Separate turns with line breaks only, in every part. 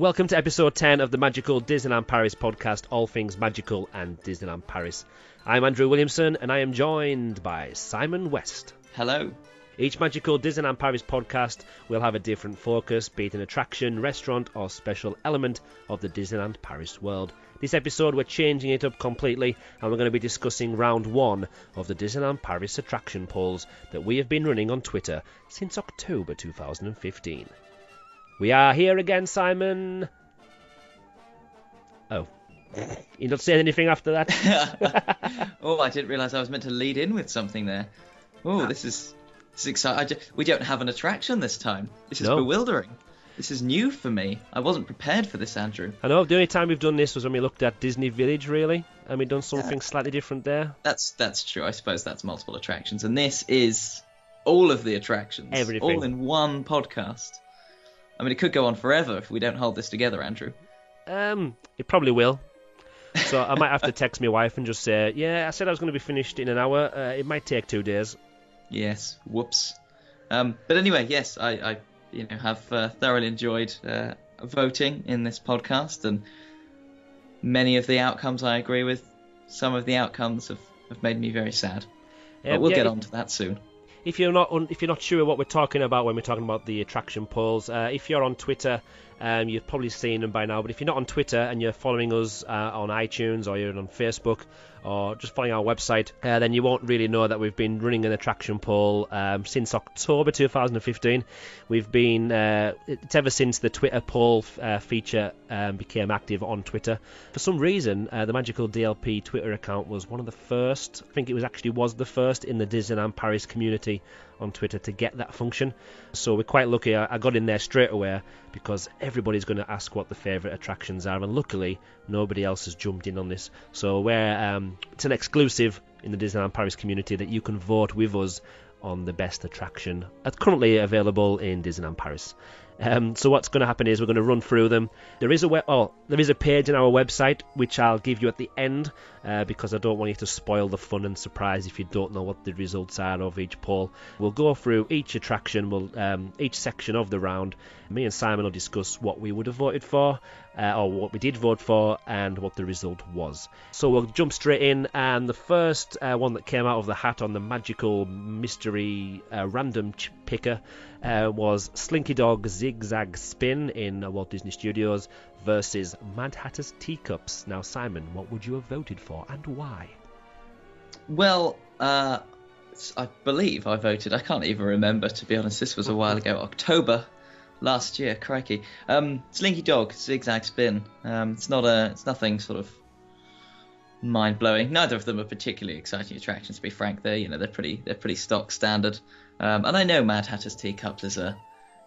Welcome to episode 10 of the Magical Disneyland Paris podcast, all things magical and Disneyland Paris. I'm Andrew Williamson and I am joined by Simon West.
Hello.
Each Magical Disneyland Paris podcast will have a different focus, be it an attraction, restaurant, or special element of the Disneyland Paris world. This episode, we're changing it up completely, and we're going to be discussing round one of the Disneyland Paris attraction polls that we have been running on Twitter since October 2015. We are here again, Simon. Oh. You're not saying anything after that?
oh, I didn't realise I was meant to lead in with something there. Oh, this is this is exciting. we don't have an attraction this time. This is no. bewildering. This is new for me. I wasn't prepared for this, Andrew.
I know. The only time we've done this was when we looked at Disney Village, really, and we've done something uh, slightly different there.
That's that's true. I suppose that's multiple attractions, and this is all of the attractions,
everything,
all in one podcast. I mean, it could go on forever if we don't hold this together, Andrew.
Um, it probably will. So I might have to text my wife and just say, "Yeah, I said I was going to be finished in an hour. Uh, it might take two days."
Yes. Whoops. Um, but anyway, yes, I, I you know, have uh, thoroughly enjoyed uh, voting in this podcast, and many of the outcomes I agree with. Some of the outcomes have, have made me very sad. Um, but we'll yeah, get on to that soon
if you're not if you're not sure what we're talking about when we're talking about the attraction polls, uh, if you're on Twitter, um, you've probably seen them by now. But if you're not on Twitter and you're following us uh, on iTunes or you're on Facebook or just following our website, uh, then you won't really know that we've been running an attraction poll um, since October 2015. We've been uh, it's ever since the Twitter poll uh, feature um, became active on Twitter. For some reason, uh, the Magical DLP Twitter account was one of the first. I think it was actually was the first in the Disneyland Paris community on Twitter to get that function. So we're quite lucky. I, got in there straight away because everybody's going to ask what the favourite attractions are, and luckily nobody else has jumped in on this. So we're um, it's an exclusive in the Disneyland Paris community that you can vote with us on the best attraction currently available in Disneyland Paris. Um, so what's going to happen is we're going to run through them. There is a web, oh, there is a page in our website which I'll give you at the end uh, because I don't want you to spoil the fun and surprise if you don't know what the results are of each poll. We'll go through each attraction, we'll um, each section of the round. Me and Simon will discuss what we would have voted for, uh, or what we did vote for, and what the result was. So we'll jump straight in, and the first uh, one that came out of the hat on the magical mystery uh, random picker uh, was Slinky Dog Zigzag Spin in Walt Disney Studios versus Mad Hatter's Teacups. Now, Simon, what would you have voted for and why?
Well, uh, I believe I voted. I can't even remember, to be honest. This was a while ago, October last year. Crikey. Um, Slinky Dog Zigzag Spin. Um, it's not a. It's nothing sort of mind blowing. Neither of them are particularly exciting attractions, to be frank. They're you know they're pretty they're pretty stock standard. Um, and I know Mad Hatter's Teacups is a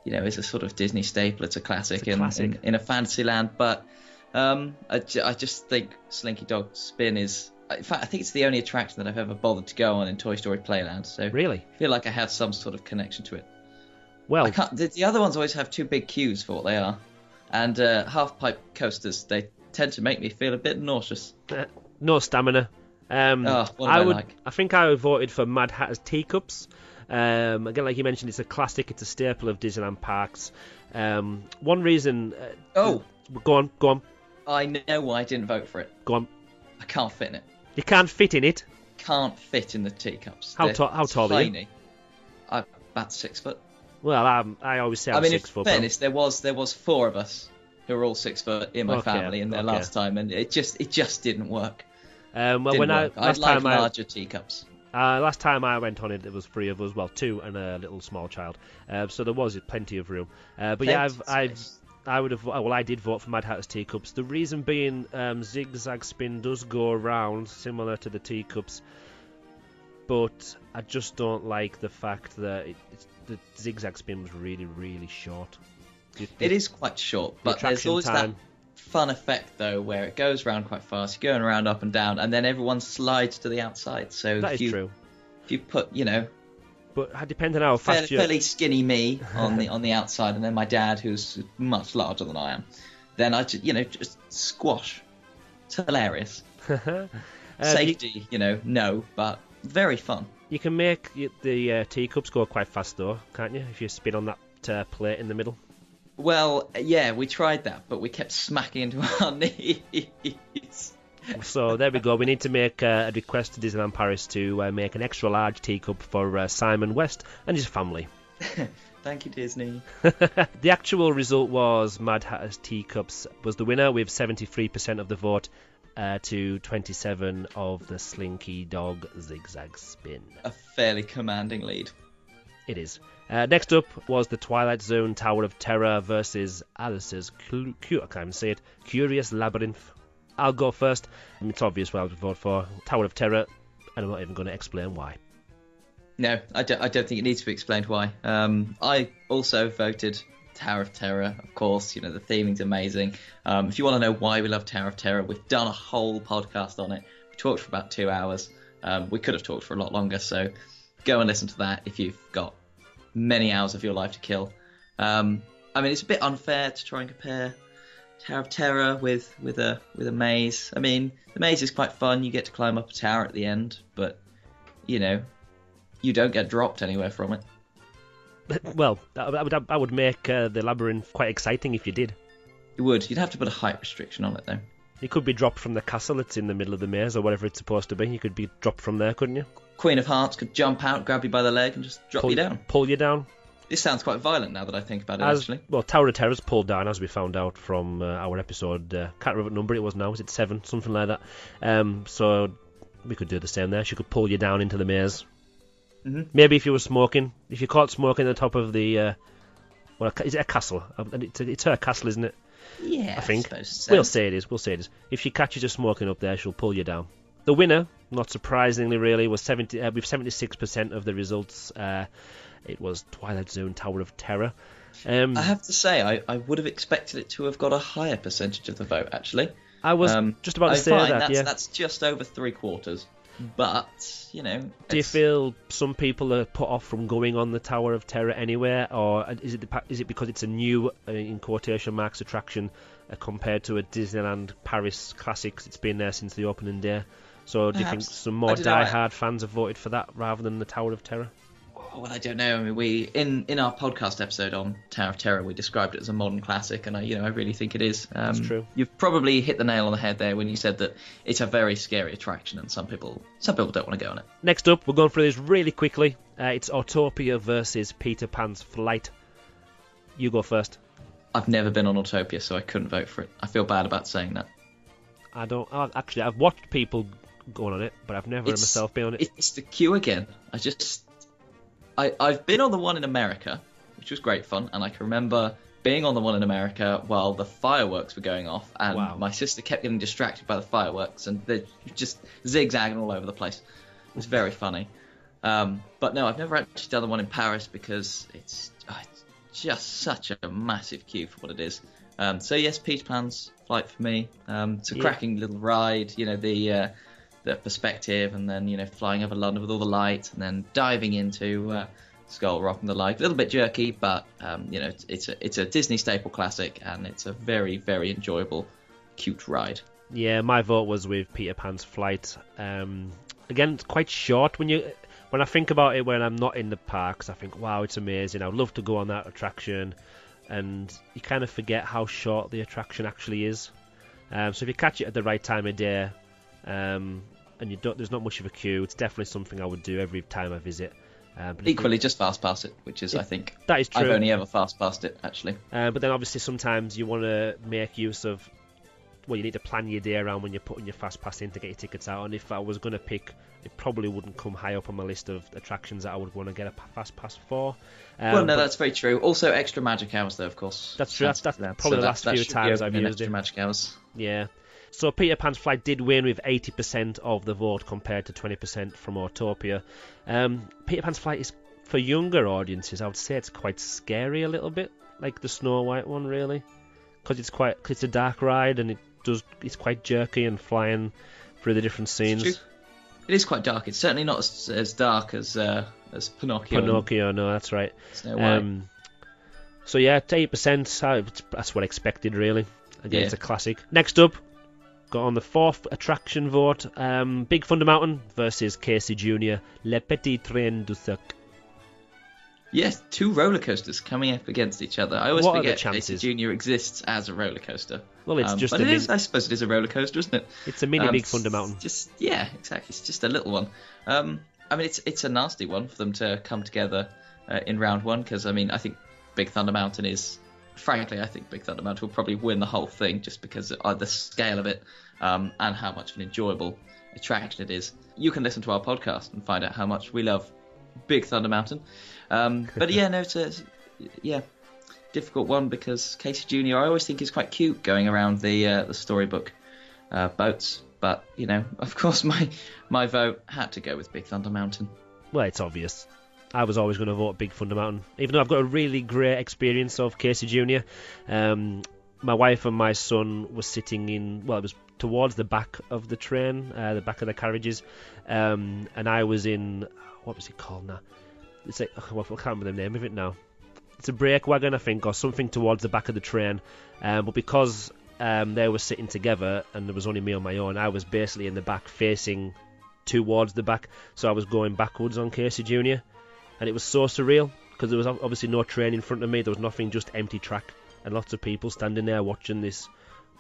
you know is a sort of Disney staple. It's a classic,
it's a classic.
In, in, in a fantasy land, but um, I, just think Slinky Dog Spin is. In fact, I think it's the only attraction that I've ever bothered to go on in Toy Story Playland. So
really,
I feel like I have some sort of connection to it.
Well,
the, the, other ones always have too big queues for what they are, and uh, half pipe coasters they tend to make me feel a bit nauseous.
Uh, no stamina. Um,
oh,
I,
I
would.
Like?
I think I voted for Mad Hatter's Teacups. Um, again, like you mentioned, it's a classic. It's a staple of Disneyland parks. Um, one reason. Uh,
oh,
go on, go on.
I know why I didn't vote for it.
Go on.
I can't fit in it.
You can't fit in it.
Can't fit in the teacups.
How tall? How tall are you?
I'm about six foot.
Well, um, I always say I'm
I mean,
six foot.
fairness, there was there was four of us who were all six foot in my
okay,
family in their
okay.
last time, and it just it just didn't work.
Um, well,
didn't
when
work.
I last
I'd like
time
larger teacups.
I, uh, last time I went on it, there was three of us, well, two and a little small child, uh, so there was plenty of room. Uh, but
Plenty
yeah, I've, I've. I would have. Well, I did vote for Mad Hatter's Teacups. The reason being, um, zigzag spin does go around, similar to the teacups, but I just don't like the fact that it, it's, the zigzag spin was really, really short. The- the-
It is quite short, but there's always
time.
that fun effect though, where it goes around quite fast, you're going around up and down, and then everyone slides to the outside. So
That
if
is
you
true.
if you put you know
But uh, depending on how
fairly,
fast you
fairly skinny me on the on the outside, and then my dad who's much larger than I am, then I just you know just squash. It's hilarious.
You,
Safety, you know, no, but very fun.
You can make the uh, teacups go quite fast though, can't you? If you spin on that uh, plate in the middle.
Well, yeah, we tried that, but we kept smacking into our knees.
So there we go. We need to make uh, a request to Disneyland Paris to uh, make an extra large teacup for uh, Simon West and his family.
Thank you, Disney.
the actual result was Mad Hatter's Teacups was the winner with 73% of the vote uh, to 27 of the Slinky Dog Zigzag Spin.
A fairly commanding lead.
It is. Uh, next up was the Twilight Zone Tower of Terror versus Alice's cu- cu- I can't even say it, Curious Labyrinth. I'll go first. It's obvious what I would vote for. Tower of Terror, and I'm not even going to explain why.
No, I don't, I don't think it needs to be explained why. Um, I also voted Tower of Terror, of course. You know, the theming's amazing. Um, if you want to know why we love Tower of Terror, we've done a whole podcast on it. We talked for about two hours. Um, we could have talked for a lot longer, so go and listen to that if you've got many hours of your life to kill. Um, I mean, it's a bit unfair to try and compare Tower of Terror with with a with a maze. I mean, the maze is quite fun. You get to climb up a tower at the end, but you know, you don't get dropped anywhere from it.
well, that, would that would make uh, the labyrinth quite exciting if you did.
You would. You'd have to put a height restriction on it though.
You could be dropped from the castle that's in the middle of the maze or whatever it's supposed to be. You could be dropped from there, couldn't you?
Queen of Hearts could jump out, grab you by the leg, and just drop
pull
you down.
Pull you down.
This sounds quite violent now that I think about it.
As,
actually,
well, Tower of Terror's pulled down, as we found out from uh, our episode. Uh, can't remember what number it was now. Was it seven, something like that? Um, so we could do the same there. She could pull you down into the maze.
Mm-hmm.
Maybe if you were smoking, if you caught smoking on the top of the, uh, well, is it a castle? Uh, It's, a, it's her castle, isn't it?
yeah,
I think.
suppose so.
We'll say it is. We'll say it is. If she catches you smoking up there, she'll pull you down. The winner, not surprisingly, really, was 70 uh, with 76% of the results. Uh, it was Twilight Zone Tower of Terror. Um,
I have to say, I, I would have expected it to have got a higher percentage of the vote. Actually,
I was
Um,
just about to
I
say that.
that's,
yeah.
that's just over three quarters. But you know,
Do you feel some people are put off from going on the Tower of Terror anywhere, or is it the, is it because it's a new, uh, in quotation marks, attraction uh, compared to a Disneyland Paris classic? it's been there since the opening day. So do you think some more die-hard fans have voted for that rather than the Tower of Terror?
Oh, well, I don't know. I mean, we in in our podcast episode on Tower of Terror, we described it as a modern classic, and I, you know, I really think it is. Um,
That's true.
You've probably hit the nail on the head there when you said that it's a very scary attraction, and some people some people don't want to go on it.
Next up, we're going through this really quickly. Uh, it's Autopia versus Peter Pan's Flight. You go first.
I've never been on Autopia, so I couldn't vote for it. I feel bad about saying that.
I don't actually. I've watched people going on it, but I've never
It's-
myself been on it.
It's the queue again. I just, I I've been on the one in America, which was great fun, and I can remember being on the one in America while the fireworks were going off, and
Wow.
my sister kept getting distracted by the fireworks, and they're just zigzagging all over the place. It was very funny. Um, but no, I've never actually done the one in Paris because it's, oh, it's just such a massive queue for what it is. Um, so yes, Peter Pan's flight for me. Um, it's a
Yeah.
cracking little ride. You know the uh, the perspective, and then you know flying over London with all the lights, and then diving into uh, Skull Rock and the like. A little bit jerky, but um, you know it's, it's a it's a Disney staple classic, and it's a very very enjoyable, cute ride.
Yeah, my vote was with Peter Pan's Flight. Um, again, it's quite short when you when I think about it when I'm not in the parks. I think, wow, it's amazing. I'd love to go on that attraction, and you kind of forget how short the attraction actually is. Um, so if you catch it at the right time of day, um, and you don't, there's not much of a queue, it's definitely something I would do every time I visit. Uh, if you-
Equally, just fast pass it, which is I think
that is true.
I've only ever fast passed it actually.
Uh, but then obviously sometimes you want to make use of well you need to plan your day around when you're putting your fast pass in to get your tickets out and if I was going to pick it probably wouldn't come high up on my list of attractions that I would want to get a fast pass for um,
well, no, that's very true. Also, extra magic hours, though, of course.
That's true. That's- that's
That-
probably the last few times I've used
extra
it.
magic hours.
yeah so Peter Pan's Flight did win with 80% of the vote compared to 20% from Autopia um, Peter Pan's Flight is for younger audiences I would say it's quite scary a little bit like the Snow White one really because it's quite cause it's a dark ride and it does it's quite jerky and flying through the different scenes.
It is quite dark. It's certainly not as, as dark as uh, as Pinocchio.
Pinocchio, no, that's right.
Snow White.
Um, so yeah, eight percent. That's what I expected, really. Again,
Yeah.
it's a classic. Next up, got on the fourth attraction vote: um, Big Thunder Mountain versus Casey Jr. Le Petit Train du Cirque.
Yes, two roller coasters coming up against each other. I always
What
forget? Casey Junior exists as a roller coaster.
Well, it's
Um,
just
but
a
it is- I suppose it is a roller coaster, isn't it?
It's a mini
Um,
Big Thunder Mountain.
Just yeah, exactly. It's just a little one. Um, I mean, it's it's a nasty one for them to come together uh, in round one because I mean, I think Big Thunder Mountain is, frankly, I think Big Thunder Mountain will probably win the whole thing just because of the scale of it um, and how much of an enjoyable attraction it is. You can listen to our podcast and find out how much we love Big Thunder Mountain. Um, but yeah, no, it's a yeah difficult one because Casey Junior I always think is quite cute going around the uh, the storybook uh, boats. But you know, of course, my my vote had to go with Big Thunder Mountain.
Well, it's obvious. I was always going to vote Big Thunder Mountain, even though I've got a really great experience of Casey Junior. Um, my wife and my son were sitting in, well, it was towards the back of the train, uh, the back of the carriages, um, and I was in, what was it called now? It's like, well, I can't remember the name of it now. It's a brake wagon, I think, or something towards the back of the train. Um, but because um, they were sitting together and there was only me on my own, I was basically in the back facing towards the back, so I was going backwards on Casey Junior, and it was so surreal because there was obviously no train in front of me. There was nothing, just empty track, and lots of people standing there watching this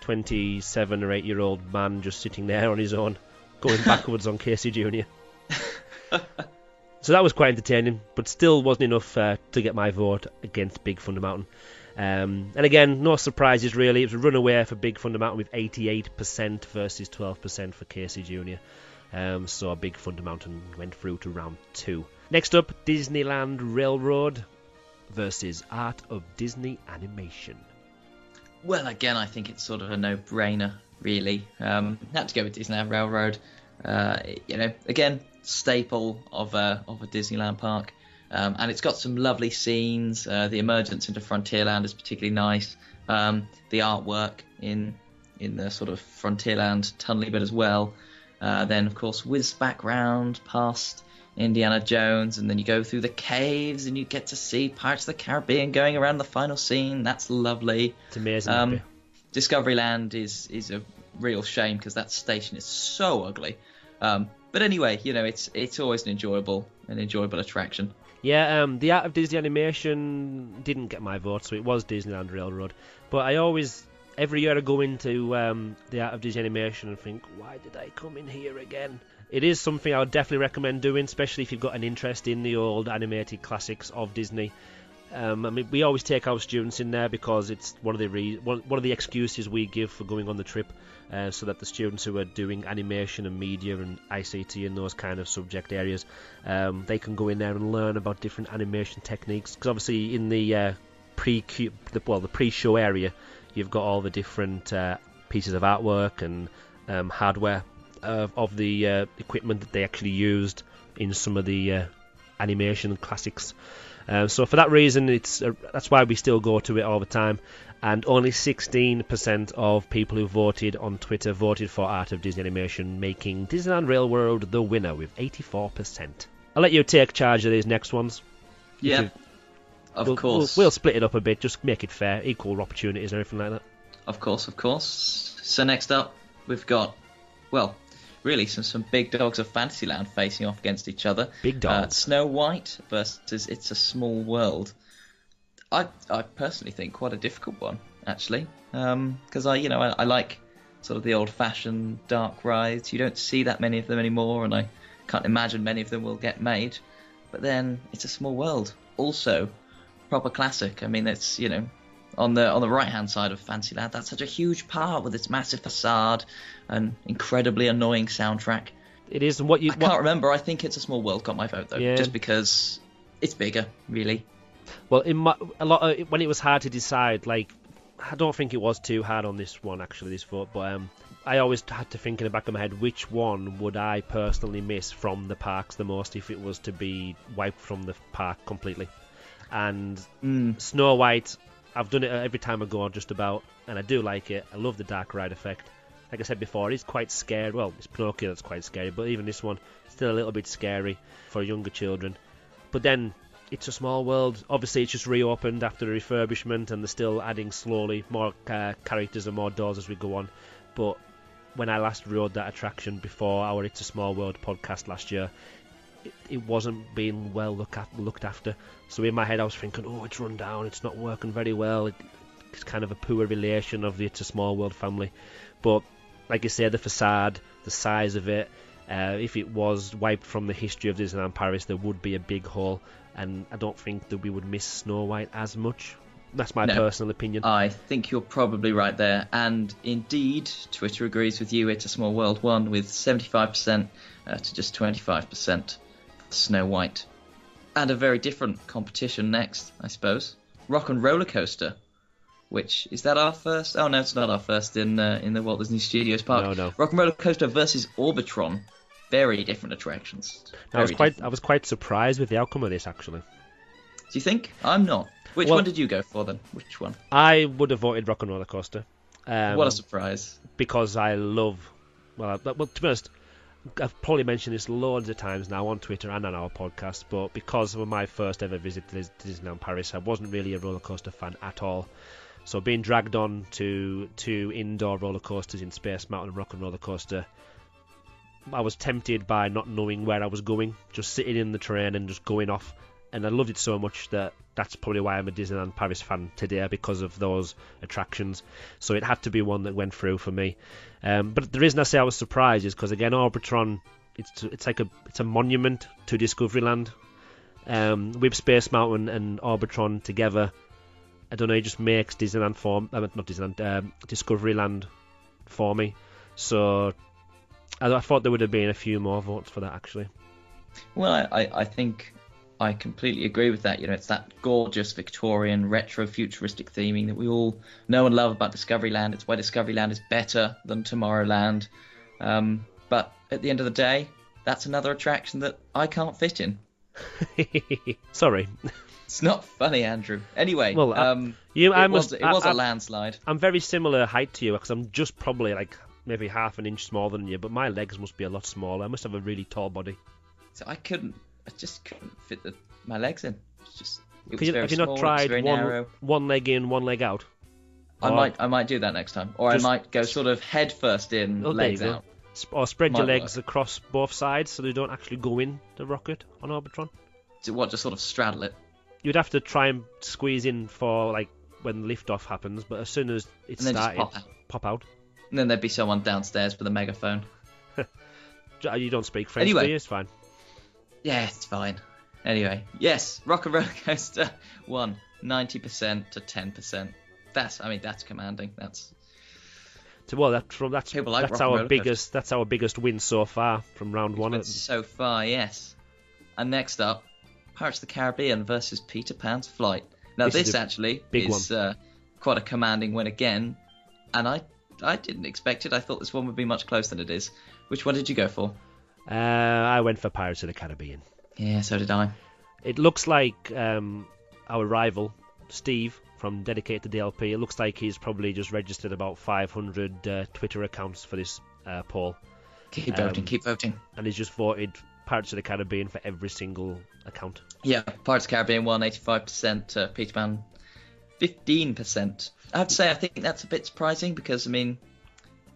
27 or 8 year old man just sitting there on his own, going backwards on Casey Junior. So that was quite entertaining, but still wasn't enough uh, to get my vote against Big Thunder Mountain. Um, and again, no surprises really. It was a runaway for Big Thunder Mountain with 88% versus 12% for Casey Jr. Um, so Big Thunder Mountain went through to round two. Next up, Disneyland Railroad versus Art of Disney Animation.
Well, again, I think it's sort of a no-brainer, really. Um, had to go with Disneyland Railroad. Uh, you know, again, staple of a of a Disneyland park, um, and it's got some lovely scenes. Uh, the emergence into Frontierland is particularly nice. Um, the artwork in in the sort of Frontierland tunnely bit as well. Uh, then, of course, whiz back round past Indiana Jones, and then you go through the caves and you get to see Pirates of the Caribbean going around the final scene. That's lovely.
It's amazing.
Um,
that bit.
Discoveryland is is a real shame because that station is so ugly. Um, but anyway, you know, it's it's always an enjoyable an enjoyable attraction.
Yeah, um, the Art of Disney Animation didn't get my vote, so it was Disneyland Railroad. But I always, every year I go into um, the Art of Disney Animation and think, why did I come in here again? It is something I would definitely recommend doing, especially if you've got an interest in the old animated classics of Disney. Um, I mean, we always take our students in there because it's one of the re- one, one of the excuses we give for going on the trip, uh, so that the students who are doing animation and media and ICT and those kind of subject areas, um, they can go in there and learn about different animation techniques. Because obviously, in the uh, pre the, well the pre-show area, you've got all the different uh, pieces of artwork and um, hardware of, of the uh, equipment that they actually used in some of the uh, animation classics. Uh, so for that reason, it's uh, that's why we still go to it all the time. And only 16% of people who voted on Twitter voted for Art of Disney Animation, making Disneyland Railroad the winner with 84%. I'll let you take charge of these next ones.
Yeah, of
we'll,
course,
We'll, we'll split it up a bit, just make it fair, equal opportunities and everything like that.
of course, of course. So next up, we've got well, really some some big dogs of Fantasyland facing off against each other.
Big
Uh,
dogs.
Snow White versus It's a Small World. I I personally think quite a difficult one actually, because I you know I, I like sort of the old-fashioned dark rides. You don't see that many of them anymore, and I can't imagine many of them will get made. But then It's a Small World, also proper classic. I mean, it's you know on the on the right hand side of Fantasyland. That's such a huge part with its massive facade and incredibly annoying soundtrack.
it is what you.
I
what-
can't remember. I think it's a small world got my vote though,
Yeah.
just because it's bigger, really.
Well, in my, a lot of, when it was hard to decide, like I don't think it was too hard on this one actually, this vote, but um, I always had to think in the back of my head which one would I personally miss from the parks the most if it was to be wiped from the park completely. And
Mm.
Snow White, I've done it every time I go on just about, and I do like it. I love the dark ride effect. Like I said before, it's quite scary. Well, it's Pinocchio that's quite scary, but even this one, still a little bit scary for younger children. But then it's a small world. Obviously, it's just reopened after the refurbishment, and they're still adding slowly more uh, characters and more doors as we go on. But when I last rode that attraction before our It's a Small World podcast last year, it, it wasn't being well look at, looked after. So in my head, I was thinking, oh, it's run down, it's not working very well. It, it's kind of a poor relation of the It's a Small World family. But like you say, the facade, the size of it, uh, if it was wiped from the history of Disneyland Paris, there would be a big hole, and I don't think that we would miss Snow White as much. That's my
No.
personal opinion.
I think you're probably right there. And indeed, Twitter agrees with you. It's a Small World won with 75% uh, to just 25% Snow White. And a very different competition next, I suppose. Rock and Roller Coaster. Which is that our first? Oh no, it's not our first in uh, in the Walt Disney Studios Park.
No, no.
Rock and Roller Coaster versus Orbitron. Very different attractions.
I was quite
different.
I was quite surprised with the outcome of this actually.
Do you think? I'm not. Which
Well-
one did you go for then? Which one?
I would have voted Rock and Roller Coaster. Um,
what a surprise.
because I love. Well, I- well, to be honest, I've probably mentioned this loads of times now on Twitter and on our podcast, but because of my first ever visit to Disneyland Paris, I wasn't really a roller coaster fan at all. So being dragged on to two indoor roller coasters in Space Mountain and Rock and Roller Coaster, I was tempted by not knowing where I was going, just sitting in the train and just going off. And I loved it so much that that's probably why I'm a Disneyland Paris fan today because of those attractions. So it had to be one that went through for me. Um, but the reason I say I was surprised is because again, Orbitron, it's it's like a it's a monument to Discoveryland. Um, with Space Mountain and Orbitron together, I don't know, it just makes Disneyland for uh, not Disneyland, um, Discoveryland for me. So I, I thought there would have been a few more votes for that actually.
Well, I, I think I completely agree with that. You know, it's that gorgeous Victorian retro futuristic theming that we all know and love about Discoveryland. It's why Discoveryland is better than Tomorrowland. Um, but at the end of the day, that's another attraction that I can't fit in.
Sorry,
It's not funny, Andrew. Anyway,
Well, I-
um,
you.
it
I
was,
must.
it was
I,
a landslide.
I'm very similar height to you because I'm just probably like maybe half an inch smaller than you, but my legs must be a lot smaller. I must have a really tall body.
So I couldn't, I just couldn't fit the, my legs in. It's just, it was
you,
very
have you
small,
not tried one
narrow.
one leg in, one leg out?
I
Or-
might, I might do that next time, or
Just-
I might go sort of head first in,
Oh,
legs out.
Or spread your
Might
legs across both sides so they don't actually go in the rocket on Orbitron.
To what, just sort of straddle it.
You'd have to try and squeeze in for like when liftoff happens, but as soon as it
And then just
started,
pop out.
pop out.
And then there'd be someone downstairs with a megaphone.
You don't speak French,
Anyway.
do you? It's fine.
Yeah, it's fine. Anyway, yes, Rock and Roller Coaster won 90% to 10%. That's, I mean, that's commanding. That's
well, that's from that's
People like
that's
rock
our biggest that's our biggest win so far from round one.
so far, yes. And next up, Pirates of the Caribbean versus Peter Pan's Flight. Now
This
this,
is
actually is uh, quite a commanding win again, and I I didn't expect it. I thought this one would be much closer than it is. Which one did you go for?
Uh, I went for Pirates of the Caribbean.
Yeah, so did I.
It looks like um, our rival Steve from Dedicated to DLP. It looks like he's probably just registered about 500 uh, Twitter accounts for this uh, poll,
Keep
Um,
voting, keep voting.
and he's just voted Pirates of the Caribbean for every single account.
Yeah, Pirates of the Caribbean won 85%, uh, Peter Pan 15%. I have to say, I think that's a bit surprising because, I mean,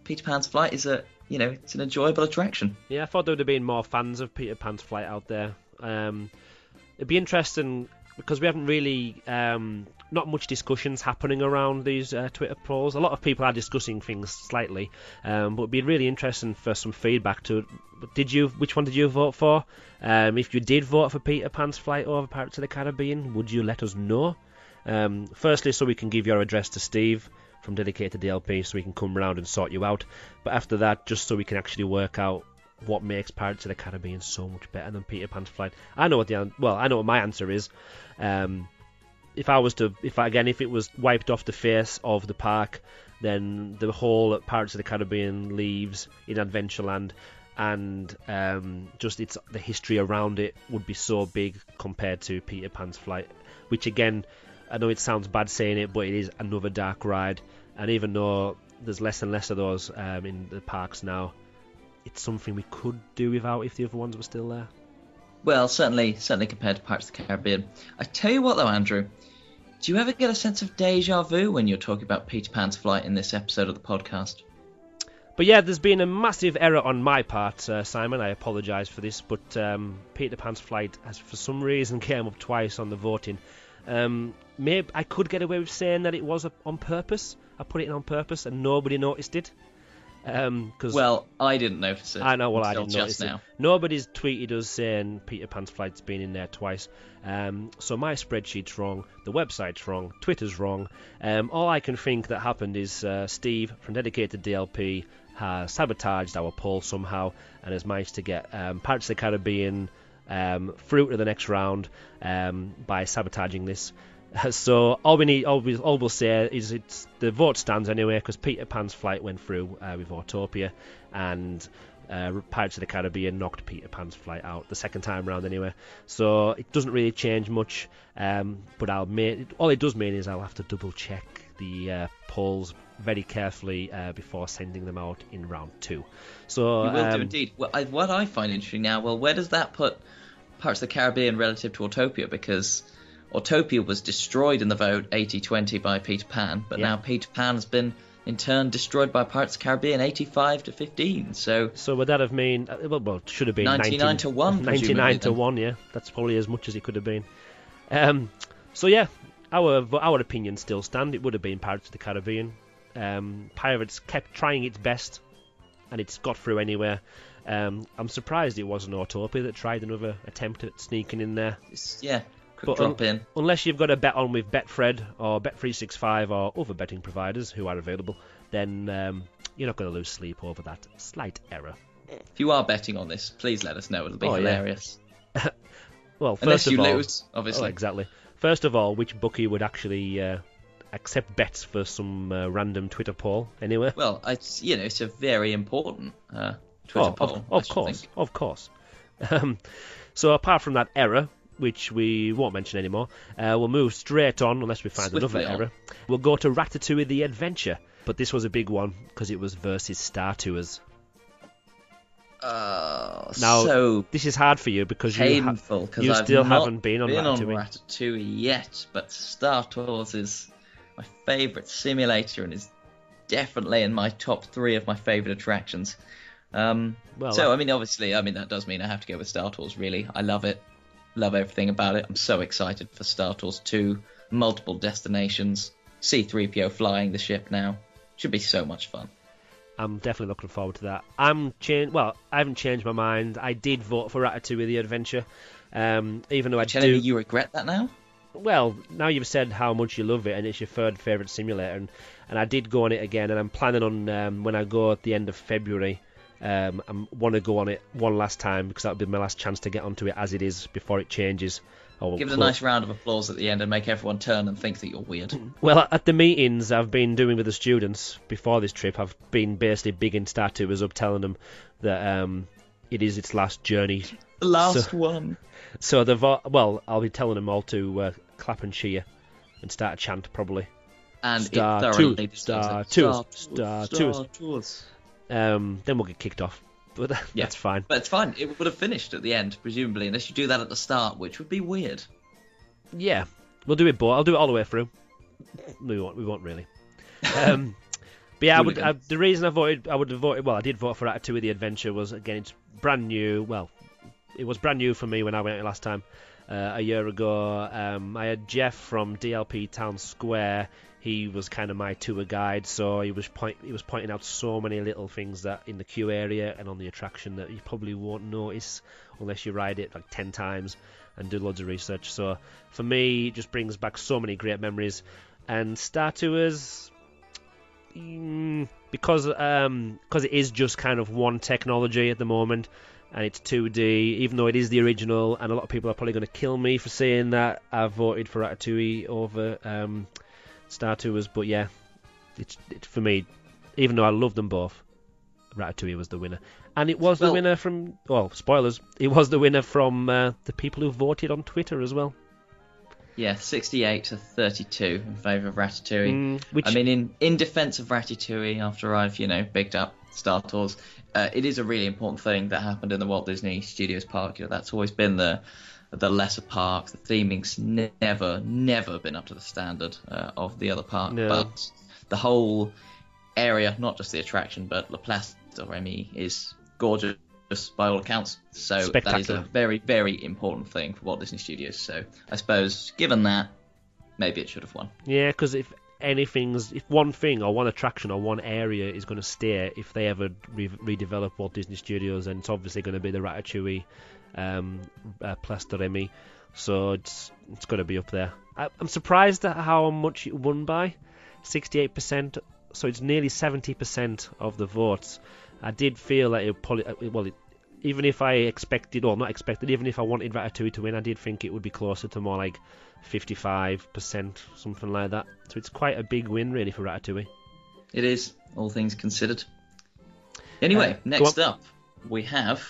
Peter Pan's Flight is a, you know, it's an enjoyable attraction.
Yeah, I thought there would have been more fans of Peter Pan's Flight out there. Um, it'd be interesting because we haven't really um, not much discussions happening around these uh, Twitter polls. A lot of people are discussing things slightly, um, but it'd be really interesting for some feedback. To did you which one did you vote for? Um, if you did vote for Peter Pan's Flight over Pirates of the Caribbean, would you let us know? Um, firstly, so we can give your address to Steve from Dedicated DLP, so we can come round and sort you out. But after that, just so we can actually work out what makes Pirates of the Caribbean so much better than Peter Pan's Flight. I know what the well, I know what my answer is. Um, if I was to, if I, again, if it was wiped off the face of the park, then the whole Pirates of the Caribbean leaves in Adventureland, and um, just it's the history around it would be so big compared to Peter Pan's Flight, which again, I know it sounds bad saying it, but it is another dark ride, and even though there's less and less of those um, in the parks now, it's something we could do without if the other ones were still there.
Well, certainly, certainly compared to Pirates of the Caribbean. I tell you what, though, Andrew, do you ever get a sense of deja vu when you're talking about Peter Pan's Flight in this episode of the podcast?
but yeah, there's been a massive error on my part, uh, Simon. I apologise for this, but um, Peter Pan's flight has, for some reason, came up twice on the voting. Um, maybe I could get away with saying that it was on purpose. I put it in on purpose, and nobody noticed it. Um, cause
well, I didn't notice it.
I know. Well, I didn't notice
now.
it. Nobody's tweeted us saying Peter Pan's flight's been in there twice. Um, so my spreadsheet's wrong, the website's wrong, Twitter's wrong. Um, all I can think that happened is uh, Steve from Dedicated DLP has sabotaged our poll somehow and has managed to get um, Pirates of the Caribbean um, through to the next round um, by sabotaging this. So all we need, all, we, all we'll say is it's the vote stands anyway because Peter Pan's flight went through uh, with Autopia, and uh, Pirates of the Caribbean knocked Peter Pan's flight out the second time round anyway. So it doesn't really change much. Um, but I'll all it does mean is I'll have to double check the uh, polls very carefully uh, before sending them out in round two. So
You will
um,
do indeed. Well, I, what I find interesting now, well, where does that put Pirates of the Caribbean relative to Autopia? Because Autopia was destroyed in the vote 80-20 by Peter Pan, but
Yeah.
now Peter Pan has been in turn destroyed by Pirates of the Caribbean 85 to 15. So
So would that have mean? uh, Well, well it should have been
99
19
to 1,
99 to
then.
one. Yeah, that's probably as much as it could have been. Um, so yeah, our our opinions still stand. It would have been Pirates of the Caribbean. Um, Pirates kept trying its best, and it's got through anywhere. Um, I'm surprised it wasn't Autopia that tried another attempt at sneaking in there.
it's, yeah,
But,
drop
um,
in.
Unless you've got a bet on with Betfred or Bet365 or other betting providers who are available, then um, you're not going to lose sleep over that slight error.
If you are betting on this, please let us know. It'll be
Oh, yeah.
hilarious.
Well, first
Unless
of
you
all,
lose, obviously.
Oh, exactly. First of all, which bookie would actually uh, accept bets for some uh, random Twitter poll? Anyway.
Well, it's you know it's a very important uh, Twitter
Oh,
poll.
of, of course,
think.
of course. Um, so apart from that error, which we won't mention anymore, uh, we'll move straight on unless we find
Swiftly
another
on.
error. We'll go to Ratatouille: The Adventure, but this was a big one because it was versus Star Tours.
Oh,
Now,
so
This is hard for you because you ha- you
I've
still haven't been on
been on
Ratatouille.
Ratatouille yet, but Star Tours is my favourite simulator and is definitely in my top three of my favourite attractions. Um,
Well,
so
I-
I mean, obviously, I mean that does mean I have to go with Star Tours. Really, I love it, love everything about it. I'm so excited for Star Tours 2, multiple destinations, C3PO flying the ship now. Should be so much fun.
I'm definitely looking forward to that. I'm change. Well, I haven't changed my mind. I did vote for Ratatouille: The Adventure, um, even though I
Telling
do.
you regret that now?
Well, now you've said how much you love it, and it's your third favorite simulator, and, and I did go on it again, and I'm planning on um, when I go at the end of February. Um, I want to go on it one last time because that'll be my last chance to get onto it as it is before it changes. Or
Give it a nice round of applause at the end and make everyone turn and think that you're weird.
Well, at the meetings I've been doing with the students before this trip, I've been basically bigging Star Tours up, telling them that um, it is its last journey.
The last one.
So they've all- well, I'll be telling them all to uh, clap and cheer and start a chant probably.
And
Star two, star two,
Star
star
two,
two.
Star
Um, then we'll get kicked off, but
Yeah.
that's fine.
But it's fine. It would have finished at the end, presumably, unless you do that at the start, which would be weird.
Yeah, we'll do it, but I'll do it all the way through. We won't. We won't really. Um, but yeah, I would, I, the reason I voted, I would have voted. Well, I did vote for Ratatouille: The Adventure. Was again, it's brand new. Well, it was brand new for me when I went last time uh, a year ago. Um, I had Jeff from DLP Town Square. He was kind of my tour guide, so he was point he was pointing out so many little things that in the queue area and on the attraction that you probably won't notice unless you ride it like ten times and do loads of research. So for me, it just brings back so many great memories. And Star Tours, mm, because um, because it is just kind of one technology at the moment, and it's 2D. Even though it is the original, and a lot of people are probably going to kill me for saying that I voted for Ratatouille over um, Star Tours, but yeah, it's, it's for me. Even though I love them both, Ratatouille was the winner, and it was the winner from. Well, spoilers. It was the winner from uh, the people who voted on Twitter as well.
Yeah, 68 to 32 in favour of Ratatouille.
Mm, which
I mean, in, in defence of Ratatouille, after I've, you know, bigged up Star Tours, uh, it is a really important thing that happened in the Walt Disney Studios Park. You know, that's always been the the lesser parks. The theming's never, never been up to the standard uh, of the other park.
No.
But the whole area, not just the attraction, but La Place de Remy is gorgeous by all accounts. So that is a very, very important thing for Walt Disney Studios. So I suppose, given that, maybe it should have won.
Yeah, because if anything's, if one thing or one attraction or one area is going to stay, if they ever re- redevelop Walt Disney Studios, then it's obviously going to be the Ratatouille um, uh, Place de Remy. So it's it's going to be up there. I, I'm surprised at how much it won by, 68%. So it's nearly 70% of the votes. I did feel that it probably, well, it, even if I expected, or not expected, even if I wanted Ratatouille to win, I did think it would be closer to more like 55%, something like that. So it's quite a big win, really, for Ratatouille.
It is, all things considered. Anyway,
Uh,
next up, we have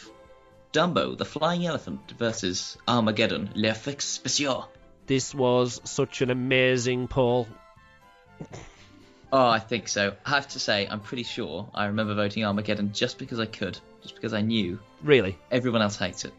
Dumbo, the Flying Elephant, versus Armageddon, Le L'Effet Spécial.
This was such an amazing poll.
Oh, I think so. I have to say, I'm pretty sure I remember voting Armageddon just because I could, just because I knew
Really.
everyone else hates it.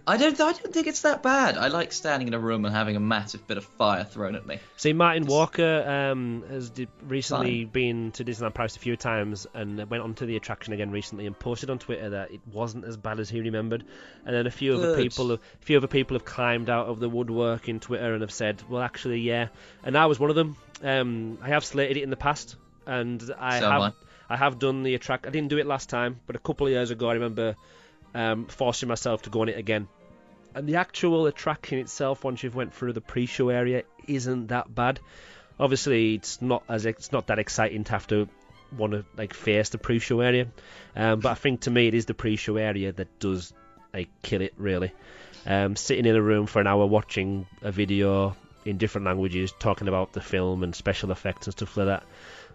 I don't. I don't think it's that bad. I like standing in a room and having a massive bit of fire thrown at me.
See, Martin Walker um, has did, recently been to Disneyland Paris a few times and went onto the attraction again recently and posted on Twitter that it wasn't as bad as he remembered. And then a few other people, a few other people have climbed out of the woodwork in Twitter and have said, "Well, actually, yeah." And I was one of them. Um, I have slated it in the past, and I
So
have
am
I have done the attract. I didn't do it last time, but a couple of years ago, I remember um, forcing myself to go on it again. And the actual attraction itself, once you've went through the pre-show area, isn't that bad. Obviously, it's not as it's not that exciting to have to want to like face the pre-show area, um, but I think to me it is the pre-show area that does like kill it really. Um, sitting in a room for an hour watching a video in different languages, talking about the film and special effects and stuff like that.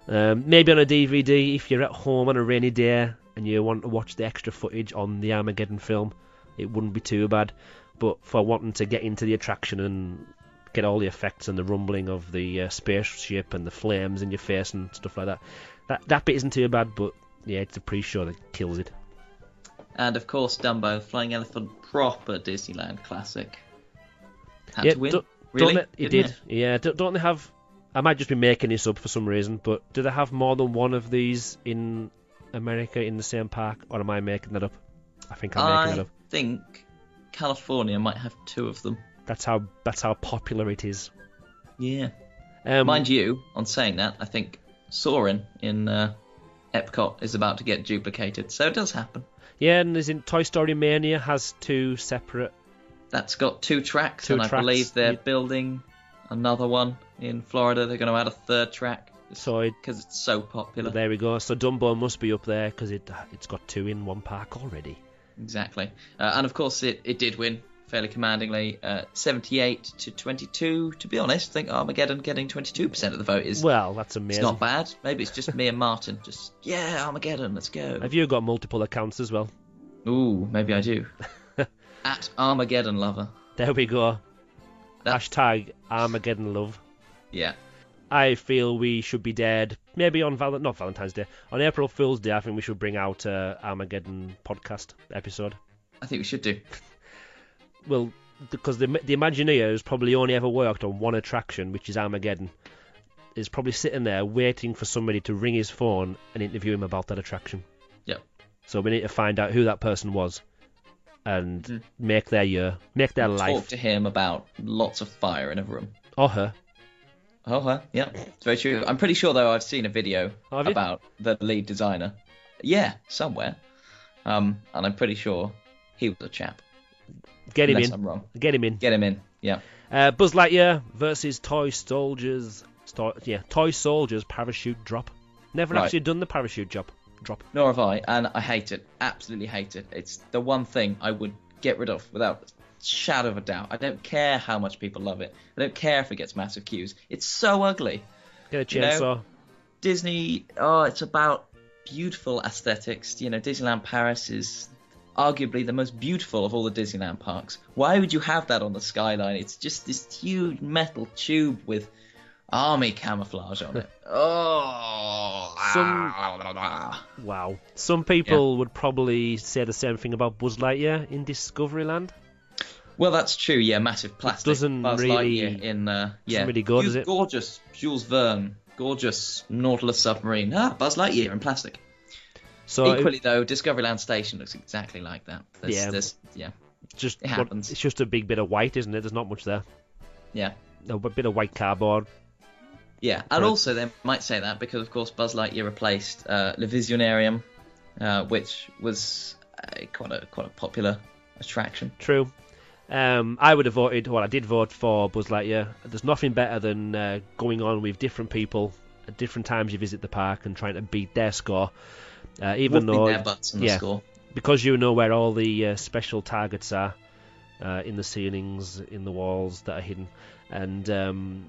Um, maybe on a DVD if you're at home on a rainy day and you want to watch the extra footage on the Armageddon film, it wouldn't be too bad. But for wanting to get into the attraction and get all the effects and the rumbling of the uh, spaceship and the flames in your face and stuff like that, that that bit isn't too bad. But yeah, it's a pre-show that kills it.
And of course, Dumbo, Flying Elephant, proper Disneyland classic. Had
yeah,
to win. really?
don't they, it did. Yeah, don't, don't they have? I might just be making this up for some reason, but do they have more than one of these in America in the same park, or am I making that up? I think I'm making that up.
I think California might have two of them.
That's how that's how popular it is.
Yeah.
Um,
Mind you, on saying that, I think Soarin' in uh, Epcot is about to get duplicated, so it does happen.
Yeah, and there's in Toy Story Mania has two separate.
That's got two tracks,
Two
and
tracks,
I believe they're
yeah.
building another one in Florida. They're going to add a third track
So it,
because it's so popular.
there we go. So Dumbo must be up there because it it's got two in one park already.
Exactly. Uh, and of course, it, it did win fairly commandingly, uh, 78 to 22. To be honest, I think Armageddon getting 22% of the vote is
Well, that's
a
it's
not bad. Maybe it's just me and Martin. Just, yeah, Armageddon, let's go.
Have you got multiple accounts as well?
Ooh, maybe I do. At Armageddon Lover.
There we go.
That-
Hashtag Armageddon love.
Yeah.
I feel we should be dead. Maybe on Val- not Valentine's Day, on April Fool's Day. I think we should bring out a Armageddon podcast episode.
I think we should do.
Well, because the the Imagineers probably only ever worked on one attraction, which is Armageddon. Is probably sitting there waiting for somebody to ring his phone and interview him about that attraction.
Yep.
So we need to find out who that person was, and
Hmm.
make their year, make their
Talk
life,
to him about lots of fire in a room.
or her.
Oh, huh? Yeah, it's very true. I'm pretty sure, though, I've seen a video about the lead designer. Yeah, somewhere. Um, and I'm pretty sure he was a chap.
Get him
unless
in.
I'm wrong.
Get him in.
Get him in. Yeah.
Uh, Buzz Lightyear versus Toy Soldiers. Yeah, Toy Soldiers parachute drop. Never
Right.
actually done the parachute drop. Drop.
Nor have I, and I hate it. Absolutely hate it. It's the one thing I would get rid of without shadow of a doubt. I don't care how much people love it. I don't care if it gets massive queues. It's so ugly.
Get a
You know,
chainsaw.
Disney, oh, it's about beautiful aesthetics. You know, Disneyland Paris is arguably the most beautiful of all the Disneyland parks. Why would you have that on the skyline? It's just this huge metal tube with army camouflage on it. Oh,
Some-
ah.
Wow. Some people would probably say the same thing about Buzz Lightyear in Discoveryland.
Well, that's true. Yeah, massive plastic.
doesn't
Buzz
really-
Lightyear in uh, yeah,
really
good,
does it?
Gorgeous Jules Verne gorgeous Nautilus submarine. Ah, Buzz Lightyear in plastic.
So it-
Equally though, Discoveryland Station looks exactly like that. There's,
Yeah.
there's, yeah,
just
it happens.
it's just a big bit of white, isn't it? There's not much there.
yeah,
A bit of white cardboard.
yeah. And
Right.
also they might say that because of course Buzz Lightyear replaced uh, Le Visionarium, uh, which was uh, quite a quite a popular attraction.
True. Um, I would have voted. Well, I did vote for Buzz Lightyear. There's nothing better than uh, going on with different people at different times you visit the park and trying to beat their score. Uh, even
Whooping
though,
their butts on the
yeah.
score.
because you know where all the uh, special targets are uh, in the ceilings, in the walls that are hidden, and um,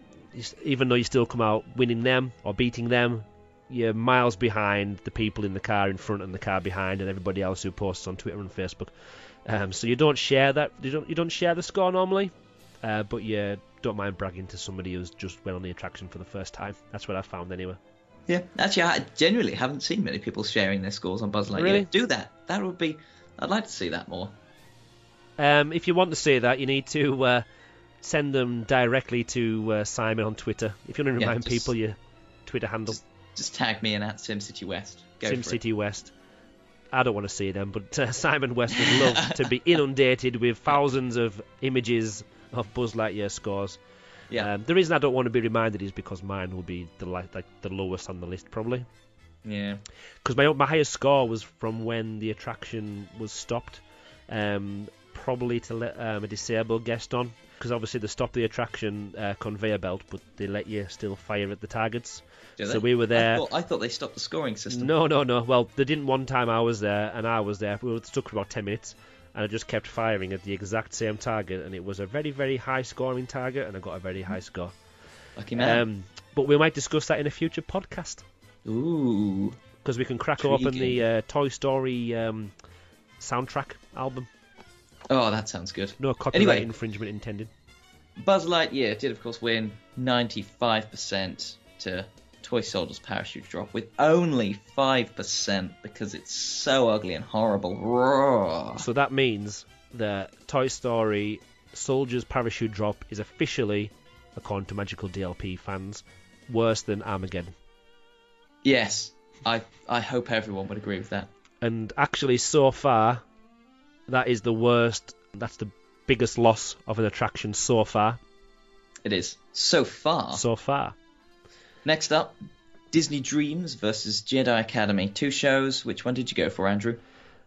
even though you still come out winning them or beating them, you're miles behind the people in the car in front and the car behind, and everybody else who posts on Twitter and Facebook. Um, so you don't share that. You don't. You don't share the score normally, uh, but you don't mind bragging to somebody who's just went on the attraction for the first time. That's what I found anyway.
Yeah, actually, I genuinely haven't seen many people sharing their scores on Buzz Lightyear.
Really?
Do that. That would be. I'd like to see that more.
Um, if you want to see that, you need to uh, send them directly to uh, Simon on Twitter. If you want to
Yeah,
remind
just-
people your Twitter handle,
Just, just tag me in at SimCity West. Go.
SimCity West. I don't want to see them, but uh, Simon West would love to be inundated with thousands of images of Buzz Lightyear scores.
Yeah,
Um, the reason I don't want to be reminded is because mine will be the like the lowest on the list probably.
yeah.
because my my highest score was from when the attraction was stopped, um, probably to let um, a disabled guest on. Because obviously they stopped the attraction uh, conveyor belt, but they let you still fire at the targets. So we were there.
I thought, I thought they stopped the scoring system.
No, no, no. Well, they didn't one time. I was there, and I was there. We were stuck for about ten minutes, and I just kept firing at the exact same target, and it was a very, very high scoring target, and I got a very high score.
Lucky man.
Um, but we might discuss that in a future podcast
Ooh.
because we can crack open the uh, Toy Story um, soundtrack album.
Oh, that sounds good.
No copyright
Anyway.
infringement intended.
Buzz Lightyear did, of course, win 95% to Toy Soldier's parachute drop, with only 5% because it's so ugly and horrible. Roar.
So that means that Toy Story Soldier's Parachute Drop is officially, according to Magical DLP fans, worse than Armageddon.
Yes, I I hope everyone would agree with that.
And actually, so far, that is the worst. That's the biggest loss of an attraction so far.
It is. So far.
So far.
Next up, Disney Dreams versus Jedi Academy. Two shows. Which one did you go for, Andrew?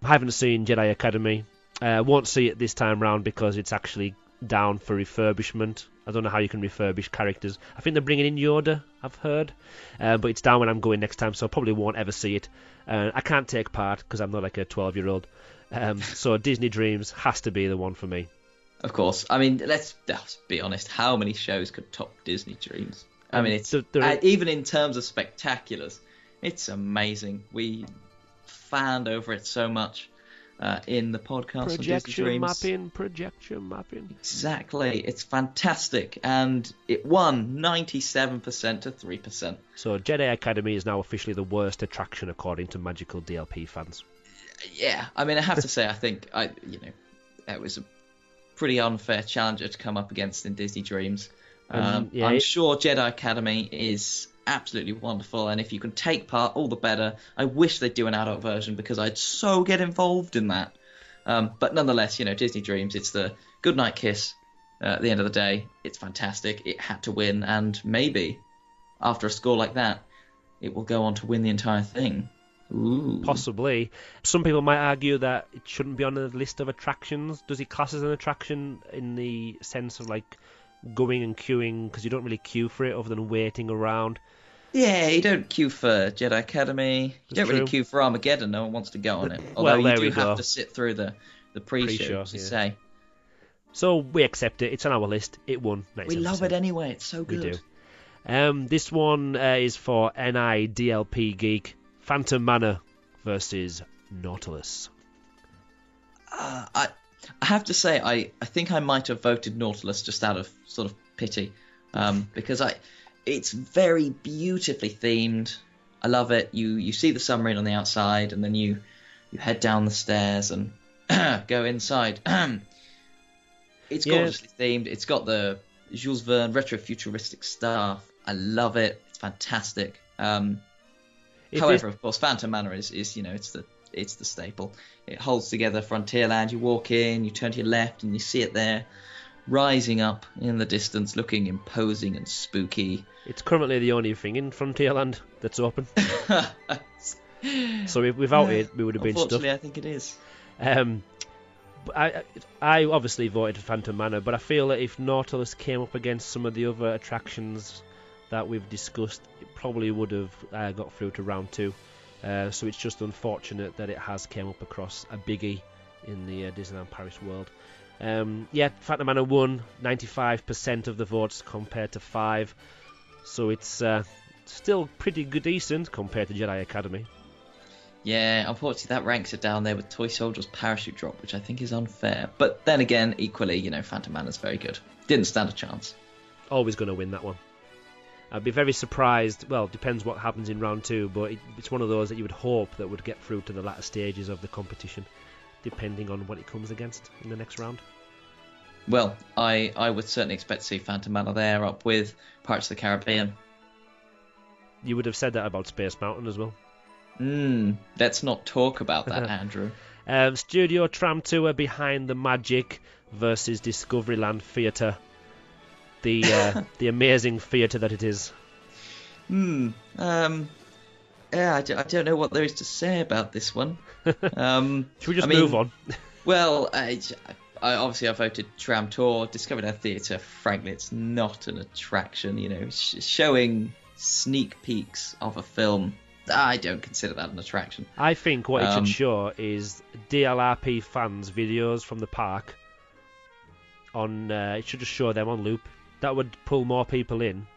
I haven't seen Jedi Academy. Uh, won't see it this time round because it's actually down for refurbishment. I don't know how you can refurbish characters. I think they're bringing in Yoda, I've heard, uh, but it's down when I'm going next time, so I probably won't ever see it. Uh, I can't take part because I'm not like a 12 year old. Um, so Disney Dreams has to be the one for me.
Of course. I mean, let's, let's be honest. How many shows could top Disney Dreams? I
Um,
mean, it's
there- there-
uh, even in terms of spectaculars, it's amazing. We fanned over it so much uh, in the podcast
Projection
Dreams.
mapping, projection mapping.
Exactly, it's fantastic, and it won 97% to 3%.
So Jedi Academy is now officially the worst attraction according to Magical DLP fans.
Yeah, I mean, I have to say, I think I, you know, it was a pretty unfair challenger to come up against in Disney Dreams. Um,
Um, yeah,
I'm
it-
sure Jedi Academy is absolutely wonderful, and if you can take part, all the better. I wish they'd do an adult version because I'd so get involved in that. Um, but nonetheless, you know, Disney Dreams, it's the goodnight kiss uh, at the end of the day. It's fantastic. It had to win, and maybe after a score like that, it will go on to win the entire thing. Ooh.
Possibly. Some people might argue that it shouldn't be on the list of attractions. Does it class as an attraction in the sense of like going and queuing because you don't really queue for it other than waiting around?
Yeah, you don't queue for Jedi Academy. You
That's
don't really queue for Armageddon. No one wants to go on it. Although
Well,
you do
we
have
go.
to sit through the the pre-show,
Pre-show,
as you
yeah.
say.
So we accept it. It's on our list. It won.
We love it anyway. It's so good.
We
good.
do. Um, this one uh, is for NIDLP Geek Phantom Manor versus Nautilus.
Uh, I I have to say I, I think I might have voted Nautilus just out of sort of pity, um, because I it's very beautifully themed. I love it. You you see the submarine on the outside, and then you you head down the stairs and go inside. it's
Yeah.
gorgeously themed. It's got the Jules Verne retro futuristic stuff. I love it. It's fantastic. Um, However, of course, Phantom Manor is, is you know it's the it's the staple. It holds together Frontierland. You walk in, you turn to your left, and you see it there, rising up in the distance, looking imposing and spooky.
It's currently the only thing in Frontierland that's open. So without
Yeah.
it, we would have been stuck.
I think it is.
Um, I, I obviously voted for Phantom Manor, but I feel that if Nautilus came up against some of the other attractions that we've discussed, it probably would have uh, got through to round two. Uh, so it's just unfortunate that it has came up across a biggie in the uh, Disneyland Paris world. Um, yeah, Phantom Manor won 95% of the votes compared to five, so it's uh, still pretty good, decent compared to Jedi Academy.
Yeah, unfortunately, that ranks it down there with Toy Soldier's parachute drop, which I think is unfair. But then again, equally, you know, Phantom Manor's very good. Didn't stand a chance.
always going to win that one. I'd be very surprised. Well, depends what happens in round two, but it, it's one of those that you would hope that would get through to the latter stages of the competition, depending on what it comes against in the next round.
Well, I, I would certainly expect to see Phantom Manor there up with Pirates of the Caribbean.
You would have said that about Space Mountain as well.
Hmm, let's not talk about that, Andrew.
Um, Studio Tram Tour Behind the Magic versus Discoveryland Theatre. The uh, the amazing theatre that it is.
Hmm, um, yeah, I, d- I don't know what there is to say about this one. Um,
Should we just
I mean,
move on?
Well, I, I obviously I voted Tram Tour, Discoveryland Theatre. Frankly, it's not an attraction. You know, sh- showing sneak peeks of a film. I don't consider that an attraction.
I think what it
Um,
should show is DLRP fans videos from the park. On uh, it should just show them on loop. That would pull more people in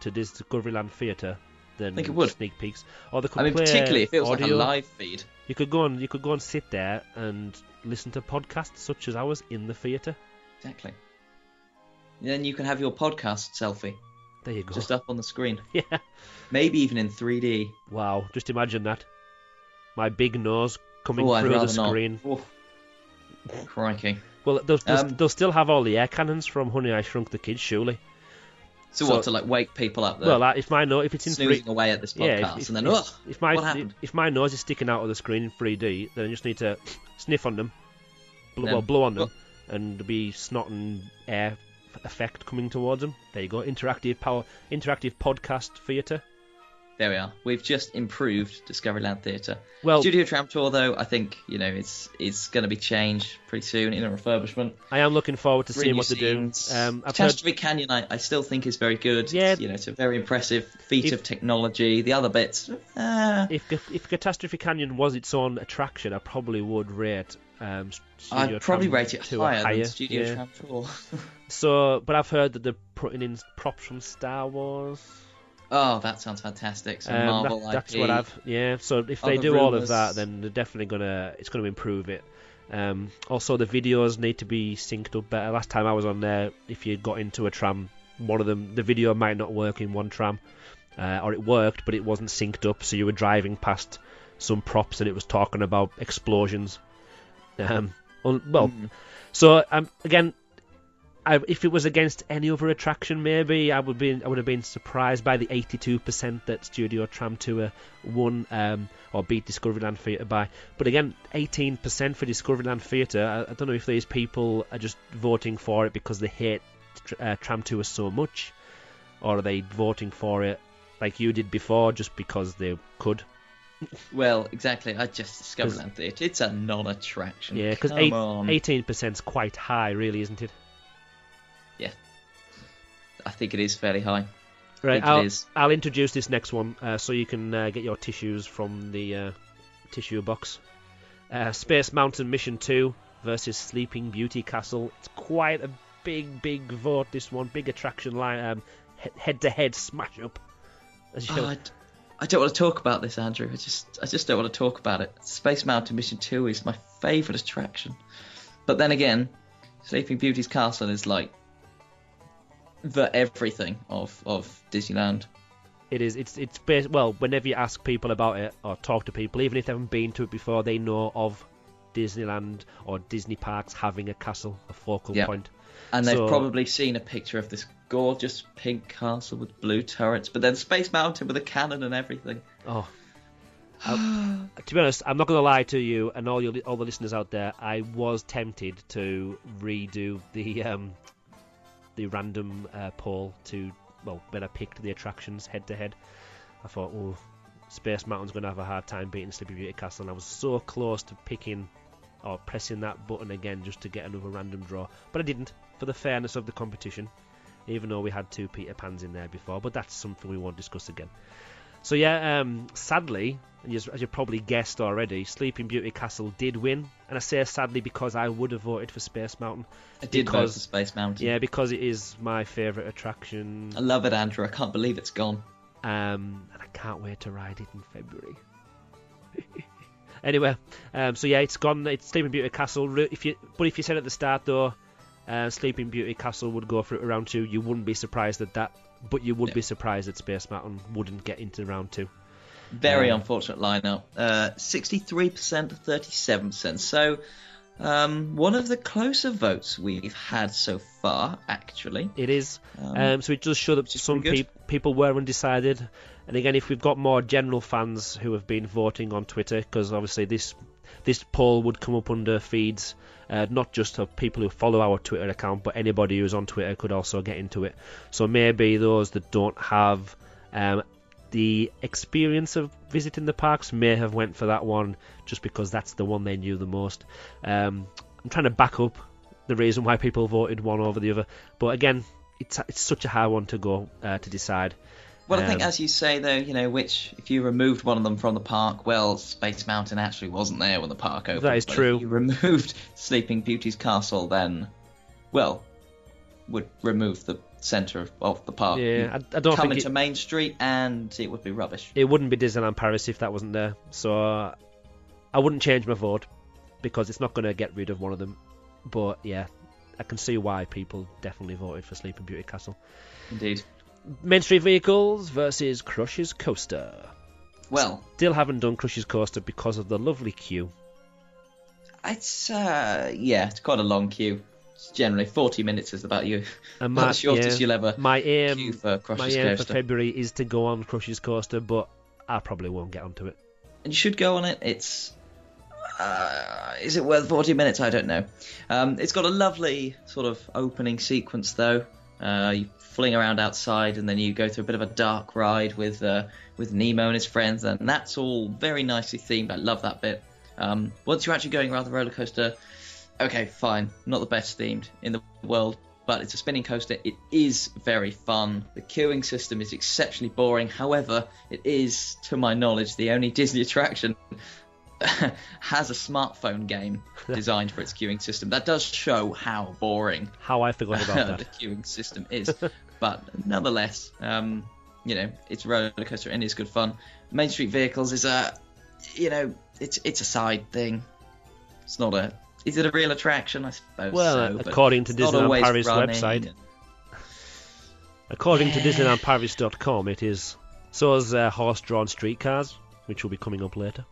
to Discoveryland Theatre than
think it would.
sneak peeks. Or they could
I mean,
play
particularly if it was like a live feed.
You could go and you could go and sit there and listen to podcasts such as ours in the theatre.
Exactly. Then you can have your podcast selfie
There you go.
just up on the screen.
yeah.
Maybe even in 3D.
Wow. Just imagine that. My big nose coming
Oh, I'd
through the screen.
Crikey.
Well, they'll, they'll,
Um,
they'll still have all the air cannons from Honey I Shrunk the Kids, surely.
So,
So-
what to like wake people up there?
Well, if my no, if it's in
snoozing
three,
away at this podcast,
yeah, if,
and then
if,
ugh,
if my
what
if my nose is sticking out of the screen in 3D, then I just need to sniff on them, bl-
Then-
well, blow on them,
well-
and be snot and air effect coming towards them. There you go, interactive power, interactive podcast theatre.
There we are. We've just improved Discoveryland Theatre.
Well,
Studio Tram Tour, though, I think you know it's it's going to be changed pretty soon in a refurbishment.
I am looking forward to
Three
seeing what do.
scenes.
Um, I've heard,
Catastrophe Canyon, I, I still think is very good.
Yeah.
It's, you know, it's a very impressive feat
If-
of technology. The other bits, uh,
if if Catastrophe Canyon was its own attraction, I probably would rate. Um,
I'd probably rate it higher,
higher
than Studio
yeah.
Tram Tour.
So, but I've heard that they're putting in props from Star Wars.
Oh, that sounds fantastic. So
Um,
Marvel
that- that's
IP.
what I've yeah. So if they do all of that, then they're definitely gonna it's gonna improve it. Um, also, the videos need to be synced up better. Last time I was on there, if you got into a tram, one of them the video might not work in one tram, uh, or it worked but it wasn't synced up. So you were driving past some props and it was talking about explosions. Um, well,
Mm.
so um, again, I, if it was against any other attraction, maybe I would be I would have been surprised by the 82% that Studio Tram Tour won um, or beat Discoveryland Theatre by. But again, 18% for Discoveryland Theatre. I, I don't know if these people are just voting for it because they hate tr- uh, Tram Tour so much, or are they voting for it like you did before just because they could?
Well, exactly. I just Discoveryland Theatre. It's a non-attraction.
Yeah, because 18% is quite high, really, isn't it?
I think it is fairly high.
Right, I'll,
is.
I'll introduce this next one uh, so you can uh, get your tissues from the uh, tissue box. Uh, Space Mountain Mission 2 versus Sleeping Beauty Castle. It's quite a big, big vote, this one. Big attraction line, um, head to head smash up.
Oh, I, d- I don't want to talk about this, Andrew. I just, I just don't want to talk about it. Space Mountain Mission Two is my favourite attraction, but then again, Sleeping Beauty's castle is like the everything of of Disneyland.
It is. It's. It's. Bas- well, whenever you ask people about it or talk to people, even if they haven't been to it before, they know of Disneyland or Disney parks having a castle, a focal
Yeah.
point.
And they've
So-
probably seen a picture of this gorgeous pink castle with blue turrets, but then Space Mountain with a cannon and everything.
Oh. I- to be honest, I'm not going to lie to you and all your all the listeners out there. I was tempted to redo the um, the random uh, poll to well, when I picked the attractions head to head. I thought, oh, Space Mountain's going to have a hard time beating Sleeping Beauty Castle, and I was so close to picking or pressing that button again just to get another random draw, but I didn't for the fairness of the competition. Even though we had two Peter Pans in there before, but that's something we won't discuss again. So yeah, um, sadly, as as you probably guessed already, Sleeping Beauty Castle did win, and I say sadly because I would have voted for Space Mountain.
I did vote for Space Mountain.
Yeah, because it is my favourite attraction,
I love it, Andrew. I can't believe it's gone.
um, and I can't wait to ride it in February. anyway, um, so yeah, it's gone. It's Sleeping Beauty Castle. If you, but if you said at the start though, uh, Sleeping Beauty Castle would go for it around two, you wouldn't be surprised at that. But you would
No.
be surprised that Space Mountain wouldn't get into round two.
Very
Um,
unfortunate lineup. Uh, 63% 37%. So, um, one of the closer votes we've had so far, actually.
It is.
Um,
Um, so it does show that some peop people were undecided. And again, if we've got more general fans who have been voting on Twitter, because obviously this this poll would come up under feeds, uh, not just of people who follow our Twitter account, but anybody who's on Twitter could also get into it. So maybe those that don't have um, the experience of visiting the parks may have went for that one just because that's the one they knew the most. Um, I'm trying to back up the reason why people voted one over the other, but again, it's it's such a hard one to go uh, to decide.
Well, I think,
um,
as you say, though, you know, which, if you removed one of them from the park, well, Space Mountain actually wasn't there when the park opened.
That is true.
If you removed Sleeping Beauty's castle, then, well, would remove the centre of, of the park.
Yeah, I, I don't
come
think
into
it,
Main Street and it would be rubbish.
it wouldn't be Disneyland Paris if that wasn't there. So uh, I wouldn't change my vote because it's not going to get rid of one of them. But yeah, I can see why people definitely voted for Sleeping Beauty Castle.
Indeed.
Main Street Vehicles versus Crush's Coaster.
Well,
Still haven't done Crush's Coaster because of the lovely queue.
It's uh yeah, it's quite a long queue. It's generally forty minutes is about you.
And
About the shortest
yeah,
you'll ever
my aim,
queue for
my
Crush's
aim for
Coaster.
February is to go on Crush's Coaster, but I probably won't get onto it.
and you should go on it. It's uh, is it worth forty minutes? I don't know. Um, it's got a lovely sort of opening sequence though. Uh, you fling around outside, and then you go through a bit of a dark ride with uh, with Nemo and his friends, and that's all very nicely themed. I love that bit. Um, once you're actually going around the roller coaster, okay, fine, not the best themed in the world, but it's a spinning coaster. It is very fun. The queuing system is exceptionally boring. However, it is, to my knowledge, the only Disney attraction has a smartphone game designed for its queuing system. That does show how boring
How I forgot about
the queuing system is. but nonetheless, um, you know, it's a roller coaster and it's good fun. Main Street Vehicles is a, you know, it's it's a side thing. It's not a. Is it a real attraction? I suppose.
Well,
so,
according to Disneyland Paris website,
and-
according to
Yeah.
DisneylandParis.com, it is. So is uh, horse-drawn streetcars, which will be coming up later.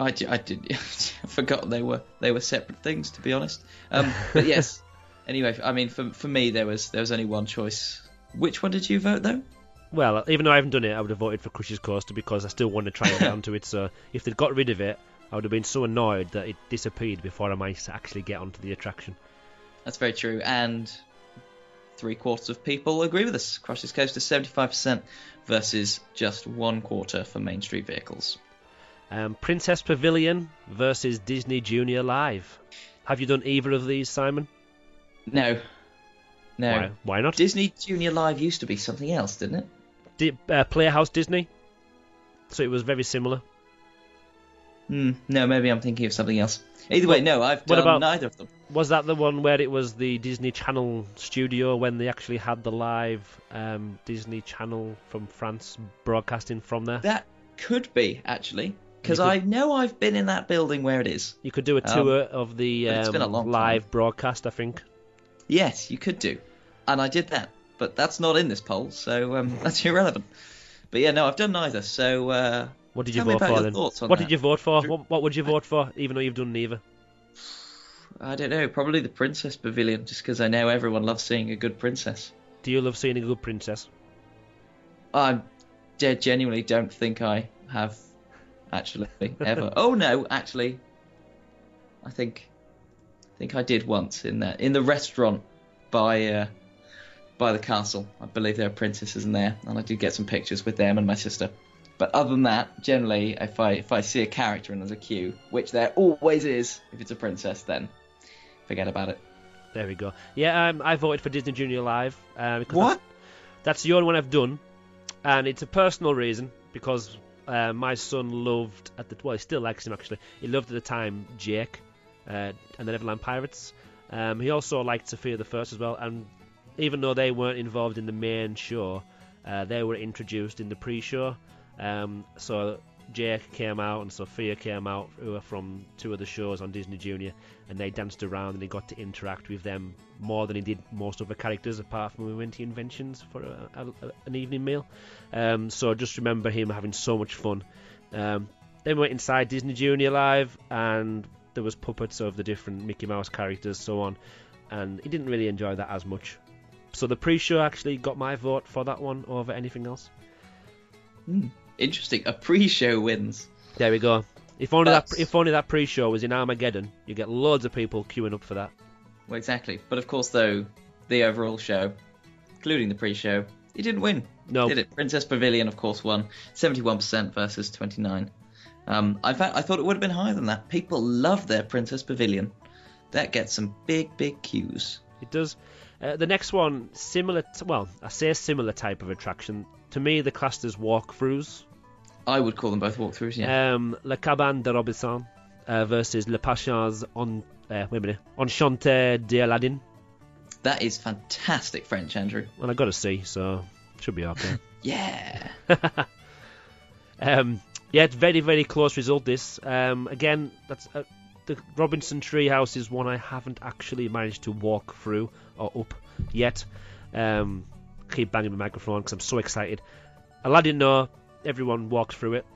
I, I did. I forgot they were they were separate things to be honest. Um, but yes. anyway, I mean, for for me there was there was only one choice. Which one did you vote though?
Well, even though I haven't done it, I would have voted for Crush's Coaster because I still want to try and get onto it. So if they'd got rid of it, I would have been so annoyed that it disappeared before I might actually get onto the attraction.
That's very true, and three quarters of people agree with us. Crush's Coaster, seventy-five percent versus just one quarter for Main Street vehicles.
Um, Princess Pavilion versus Disney Junior Live. Have you done either of these, Simon?
No, no.
Why, why not?
Disney Junior Live used to be something else, didn't it?
Uh, Playhouse Disney. So it was very similar.
Hmm. No, maybe I'm thinking of something else. Either way, no, I've done
about-
neither of them.
Was that the one where it was the Disney Channel studio when they actually had the live um, Disney Channel from France broadcasting from there?
That could be actually, because I know I've been in that building where it is.
You could do a
Um,
tour of the
but it's been a
um,
long time.
live broadcast, I think.
Yes, you could do, and I did that, but that's not in this poll, so um, that's irrelevant. But yeah, no, I've done neither. So uh,
What did you vote for then? What
that.
did you vote for? What, what would you vote for, even though you've done neither?
I don't know, probably the Princess Pavilion, just because I know everyone loves seeing a good princess.
Do you love seeing a good princess?
I genuinely don't think I have actually ever. oh no, actually, I think I think I did once in that in the restaurant by uh, by the castle. I believe there are princesses in there, and I did get some pictures with them and my sister. But other than that, generally, if I if I see a character and there's a queue, which there always is, if it's a princess, then forget about it.
There we go. Yeah, um, I voted for Disney Junior Live. Uh, because
What?
That's, that's the only one I've done, and it's a personal reason because uh, my son loved at the well, he still likes him actually. He loved at the time Jake uh, and the Neverland Pirates. Um, he also liked Sofia the First as well, and even though they weren't involved in the main show, uh, they were introduced in the pre-show. Um, so Jake came out and Sofia came out, who are from two of the shows on Disney Junior, and they danced around and he got to interact with them more than he did most other characters, apart from when we went to Inventions for a, a, a- an evening meal. Um, so I just remember him having so much fun. Um, then we went inside Disney Junior Live, and there was puppets of the different Mickey Mouse characters, so on, and he didn't really enjoy that as much. So the pre-show actually got my vote for that one over anything else.
Hmm, interesting. A pre-show wins.
There we go. If only that if only that pre-show was in Armageddon, you get loads of people queuing up for that.
Well, exactly. But of course, though, the overall show, including the pre-show, it didn't win.
No,
Did it? Princess Pavilion, of course, won 71% versus 29. Um, I fact, I thought it would have been higher than that. People love their Princess Pavilion. That gets some big, big queues.
it does. Uh, the next one, similar. T- well, I say similar type of attraction. To me, the classed as walkthroughs.
I would call them both walkthroughs. Yeah.
Um, Le Caban de Robinson uh, versus Le Pacha's on. Uh, wait a minute. D'Aladdin.
that is fantastic French, Andrew.
Well, I got to see, so should be okay.
Yeah.
Um, yeah, it's very, very close result. This um, again, that's uh, the Robinson Treehouse is one I haven't actually managed to walk through or up yet. Um, keep banging the microphone because I'm so excited. Aladdin, no, everyone walked through it.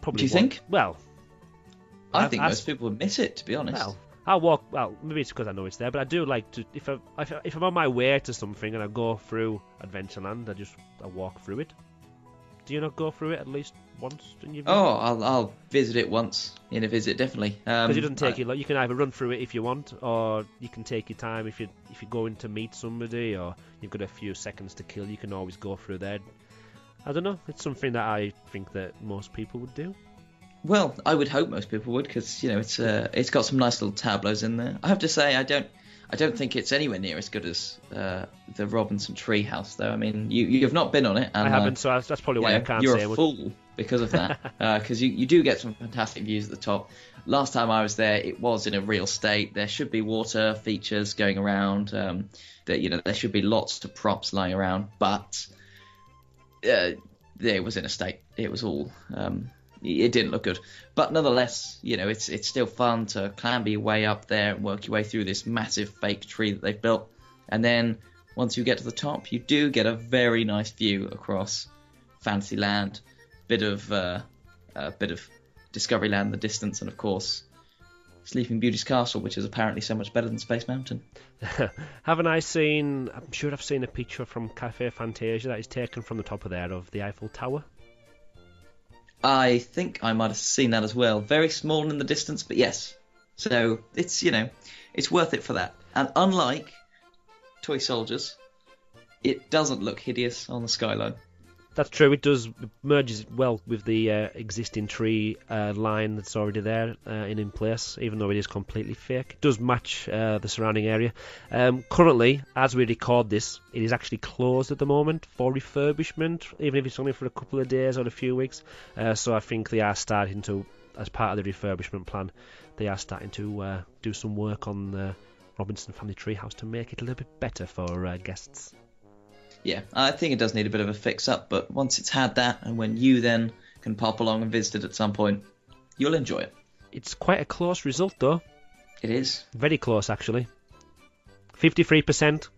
Probably.
Do you think?
Well,
I
I've
think
asked-
most people would miss it, to be honest.
well, I'll walk. Well, maybe it's because I know it's there, but I do like to. If I if, I, if I'm on my way to something and I go through Adventureland, I just I walk through it. Do you not go through it at least once in your
Oh, I'll, I'll visit it once in a visit, definitely. Um,
Because it doesn't take
I-
you long. You can either run through it if you want, or you can take your time if you if you're going to meet somebody, or you've got a few seconds to kill. You can always go through there. I don't know. It's something that I think that most people would do.
Well, I would hope most people would, because you know it's uh, it's got some nice little tableaus in there. I have to say, I don't I don't think it's anywhere near as good as uh, the Robinson Treehouse, though. I mean, you you have not been on it, and
I
uh,
haven't, so that's, that's probably
you
why I can't
you're
say
a fool because of that, because you you do get some fantastic views at the top. Last time I was there, it was in a real state. There should be water features going around. Um, that you know there should be lots of props lying around, but uh, it was in a state. It was all. Um, it didn't look good, but nonetheless, you know, it's it's still fun to clamber your way up there and work your way through this massive fake tree that they've built, and then once you get to the top, you do get a very nice view across Fantasyland, bit of uh, a bit of Discoveryland in the distance, and of course, Sleeping Beauty's castle, which is apparently so much better than Space Mountain.
Haven't I seen? I'm sure I've seen a picture from Cafe Fantasia that is taken from the top of there of the Eiffel Tower.
I think I might have seen that as well. Very small in the distance, but yes. So it's you know, it's worth it for that. And unlike Toy Soldiers, it doesn't look hideous on the skyline.
That's true. It does merges well with the uh, existing tree uh, line that's already there uh, and in place, even though it is completely fake. It does match uh, the surrounding area. Um, currently, as we record this, it is actually closed at the moment for refurbishment, even if it's only for a couple of days or a few weeks. Uh, so I think they are starting to, as part of the refurbishment plan, they are starting to uh, do some work on the Robinson Family Treehouse to make it a little bit better for guests.
Yeah, I think it does need a bit of a fix up, but once it's had that, and when you then can pop along and visit it at some point, you'll enjoy it.
It's quite a close result, though.
It is.
Very close, actually. 53%,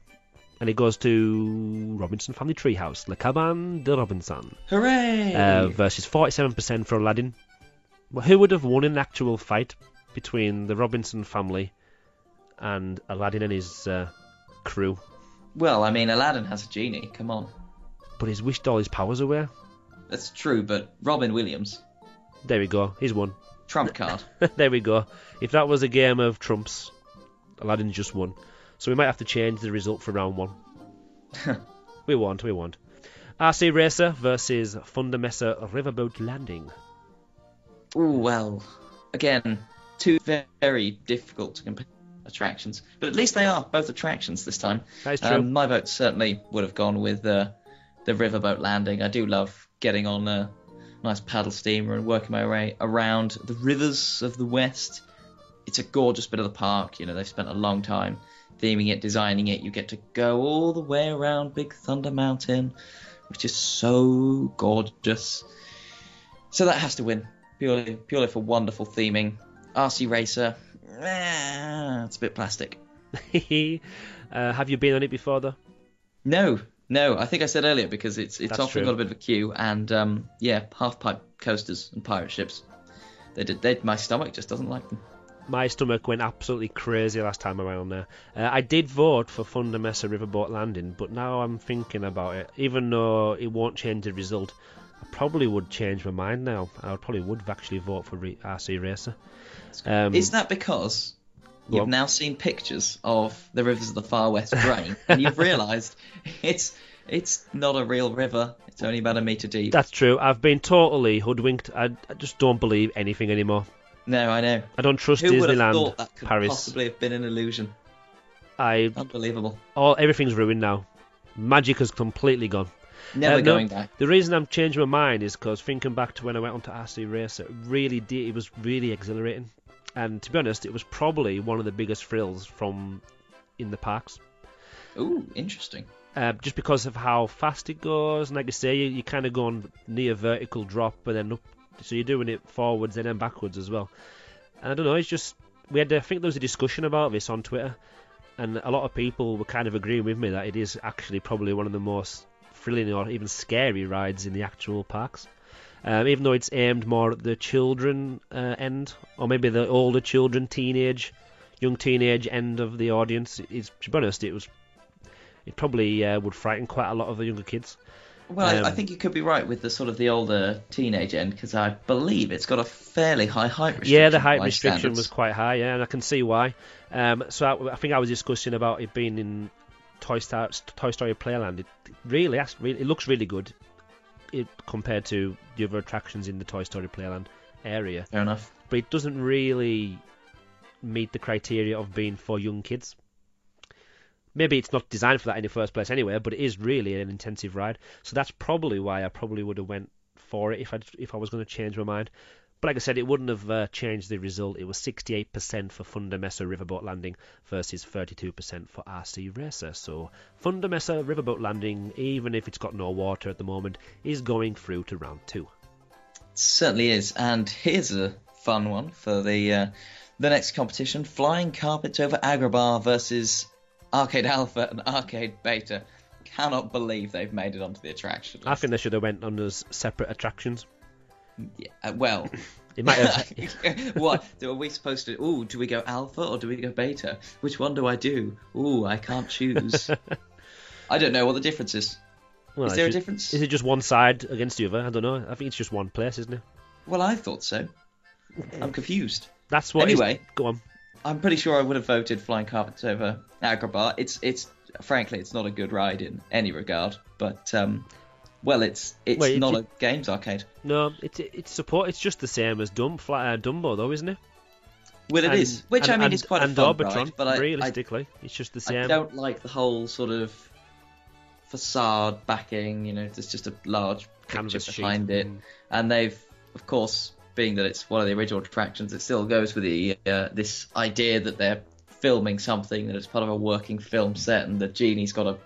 and it goes to Robinson Family Treehouse, Le Cabane de Robinson,
Hooray!
uh, versus 47% for Aladdin. Well, who would have won an actual fight between the Robinson family and Aladdin and his uh, crew?
Well, I mean, Aladdin has a genie. Come on,
But he's wished all his powers away.
that's true. But Robin Williams,
There we go. He's won.
trump card.
there we go. If that was a game of trumps, Aladdin just won. So we might have to change the result for round one. we won't. We won't. RC Racer versus Thunder Mesa Riverboat Landing.
Ooh, well, again, two very difficult to compare attractions, but at least they are both attractions this time.
That is true.
Um, my vote certainly would have gone with uh, the riverboat landing. I do love getting on a nice paddle steamer and working my way around the rivers of the West. It's a gorgeous bit of the park. You know, they've spent a long time theming it, designing it. You get to go all the way around Big Thunder Mountain, which is so gorgeous. So that has to win purely purely for wonderful theming. RC Racer, eh, it's a bit plastic.
uh, have you been on it before, though?
No, no. I think I said earlier because it's it's
That's
often
true.
got a bit of a queue and um, yeah, half pipe coasters and pirate ships. They did. They, my stomach just doesn't like them.
My stomach went absolutely crazy last time I went on there. Uh, I did vote for Thunder Mesa Riverboat Landing, but now I'm thinking about it. Even though it won't change the result, I probably would change my mind now. I probably would actually vote for RC Racer. Um,
Is that because you've
on.
now seen pictures of the rivers of the far west drain and you've realised it's it's not a real river. It's only about a metre deep.
That's true. I've been totally hoodwinked. I, I just don't believe anything anymore.
no, I know.
I don't trust
Who would have
Disneyland,
thought that could
Paris.
possibly have been an illusion?
I
Unbelievable.
all everything's ruined now. Magic has completely gone.
Never
Uh, no,
going back.
The reason I'm changing my mind is because thinking back to when I went onto RC Racer, it really did. It was really exhilarating, and to be honest, it was probably one of the biggest thrills from in the parks.
Ooh, interesting.
Uh, just because of how fast it goes, and like I say, you, you kind of go on near vertical drop, but then up, so you're doing it forwards and then backwards as well. And I don't know, it's just we had. I think there was a discussion about this on Twitter, and a lot of people were kind of agreeing with me that it is actually probably one of the most thrilling or even scary rides in the actual parks. Um, even though it's aimed more at the children uh, end, or maybe the older children, teenage, young teenage end of the audience, it's, to be honest, it was it probably uh, would frighten quite a lot of the younger kids.
Well, I, I
Um,
think you could be right with the sort of the older teenage end because I believe it's got a fairly high height restriction.
Yeah, the height restriction
standards.
was quite high, yeah, and I can see why. Um, so I, I think I was discussing about it being in Toy Story, Toy Story Playland. It really, really, it looks really good it, compared to the other attractions in the Toy Story Playland area,
Fair enough.
but it doesn't really meet the criteria of being for young kids. Maybe it's not designed for that in the first place anyway, but it is really an intensive ride. So that's probably why I probably would have went for it if I if I was going to change my mind. But like I said, it wouldn't have uh, changed the result. It was 68% for Thunder Mesa Riverboat Landing versus 32% for RC Racer. So Thunder Mesa Riverboat Landing, even if it's got no water at the moment, is going through to round two.
It certainly is. And here's a fun one for the uh, the next competition: Flying Carpets over Agrabah versus Arcade Alpha and Arcade Beta. Cannot believe they've made it onto the attraction list.
I think they should have went on as separate attractions.
Yeah, uh, well,
It might have.
what are we supposed to? Ooh, do we go alpha or do we go beta? Which one do I do? Ooh, I can't choose. I don't know what the difference is.
well,
is there a
it's ju-
difference?
Is it just one side against the other? I don't know. I think it's just one place, isn't it?
Well, I thought so. I'm confused.
That's what. is-
Anyway.
go on.
I'm pretty sure I would have voted Flying Carpets over Agrabah. It's it's frankly it's not a good ride in any regard, but um, well, it's it's
Wait,
not a games arcade.
No, it's it's support. It's just the same as Dumb, Fly, uh, Dumbo, though, isn't it?
Well, it
And-
is, which I mean
and-
is quite
and
a fun
Orbitron,
ride, but I, I
realistically, it's just the same.
I don't like the whole sort of facade backing. You know, there's just a large
Canvas
picture
sheet.
behind it, and they've, of course, being that it's one of the original attractions, it still goes with the uh, this idea that they're filming something that it's part of a working film set, and the genie's got a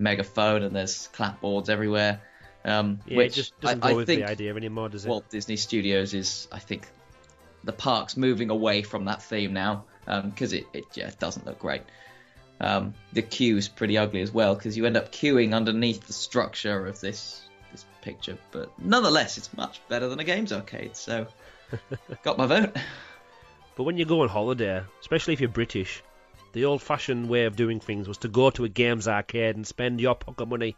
megaphone, and there's clapboards everywhere. Um,
Yeah,
which
it just doesn't
I,
go
I
with
think
the idea anymore, does it?
Walt Disney Studios is, I think, the park's moving away from that theme now because it, it yeah, doesn't look great. Um, the queue's pretty ugly as well because you end up queuing underneath the structure of this this picture, but nonetheless, it's much better than a games arcade. So, got my vote.
But when you go on holiday, especially if you're British, The old-fashioned way of doing things was to go to a games arcade and spend your pocket money.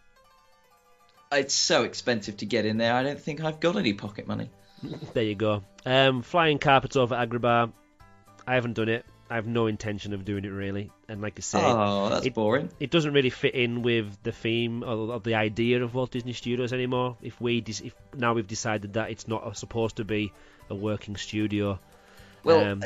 It's so expensive to get in there. I don't think I've got any pocket money.
There you go. Um, flying carpets over Agrabah. I haven't done it. I have no intention of doing it really. And like I say,
Oh, that's
it-
boring.
it doesn't really fit in with the theme or, or the idea of Walt Disney Studios anymore. If we dis- if now we've decided that it's not supposed to be a working studio.
Well,
Um,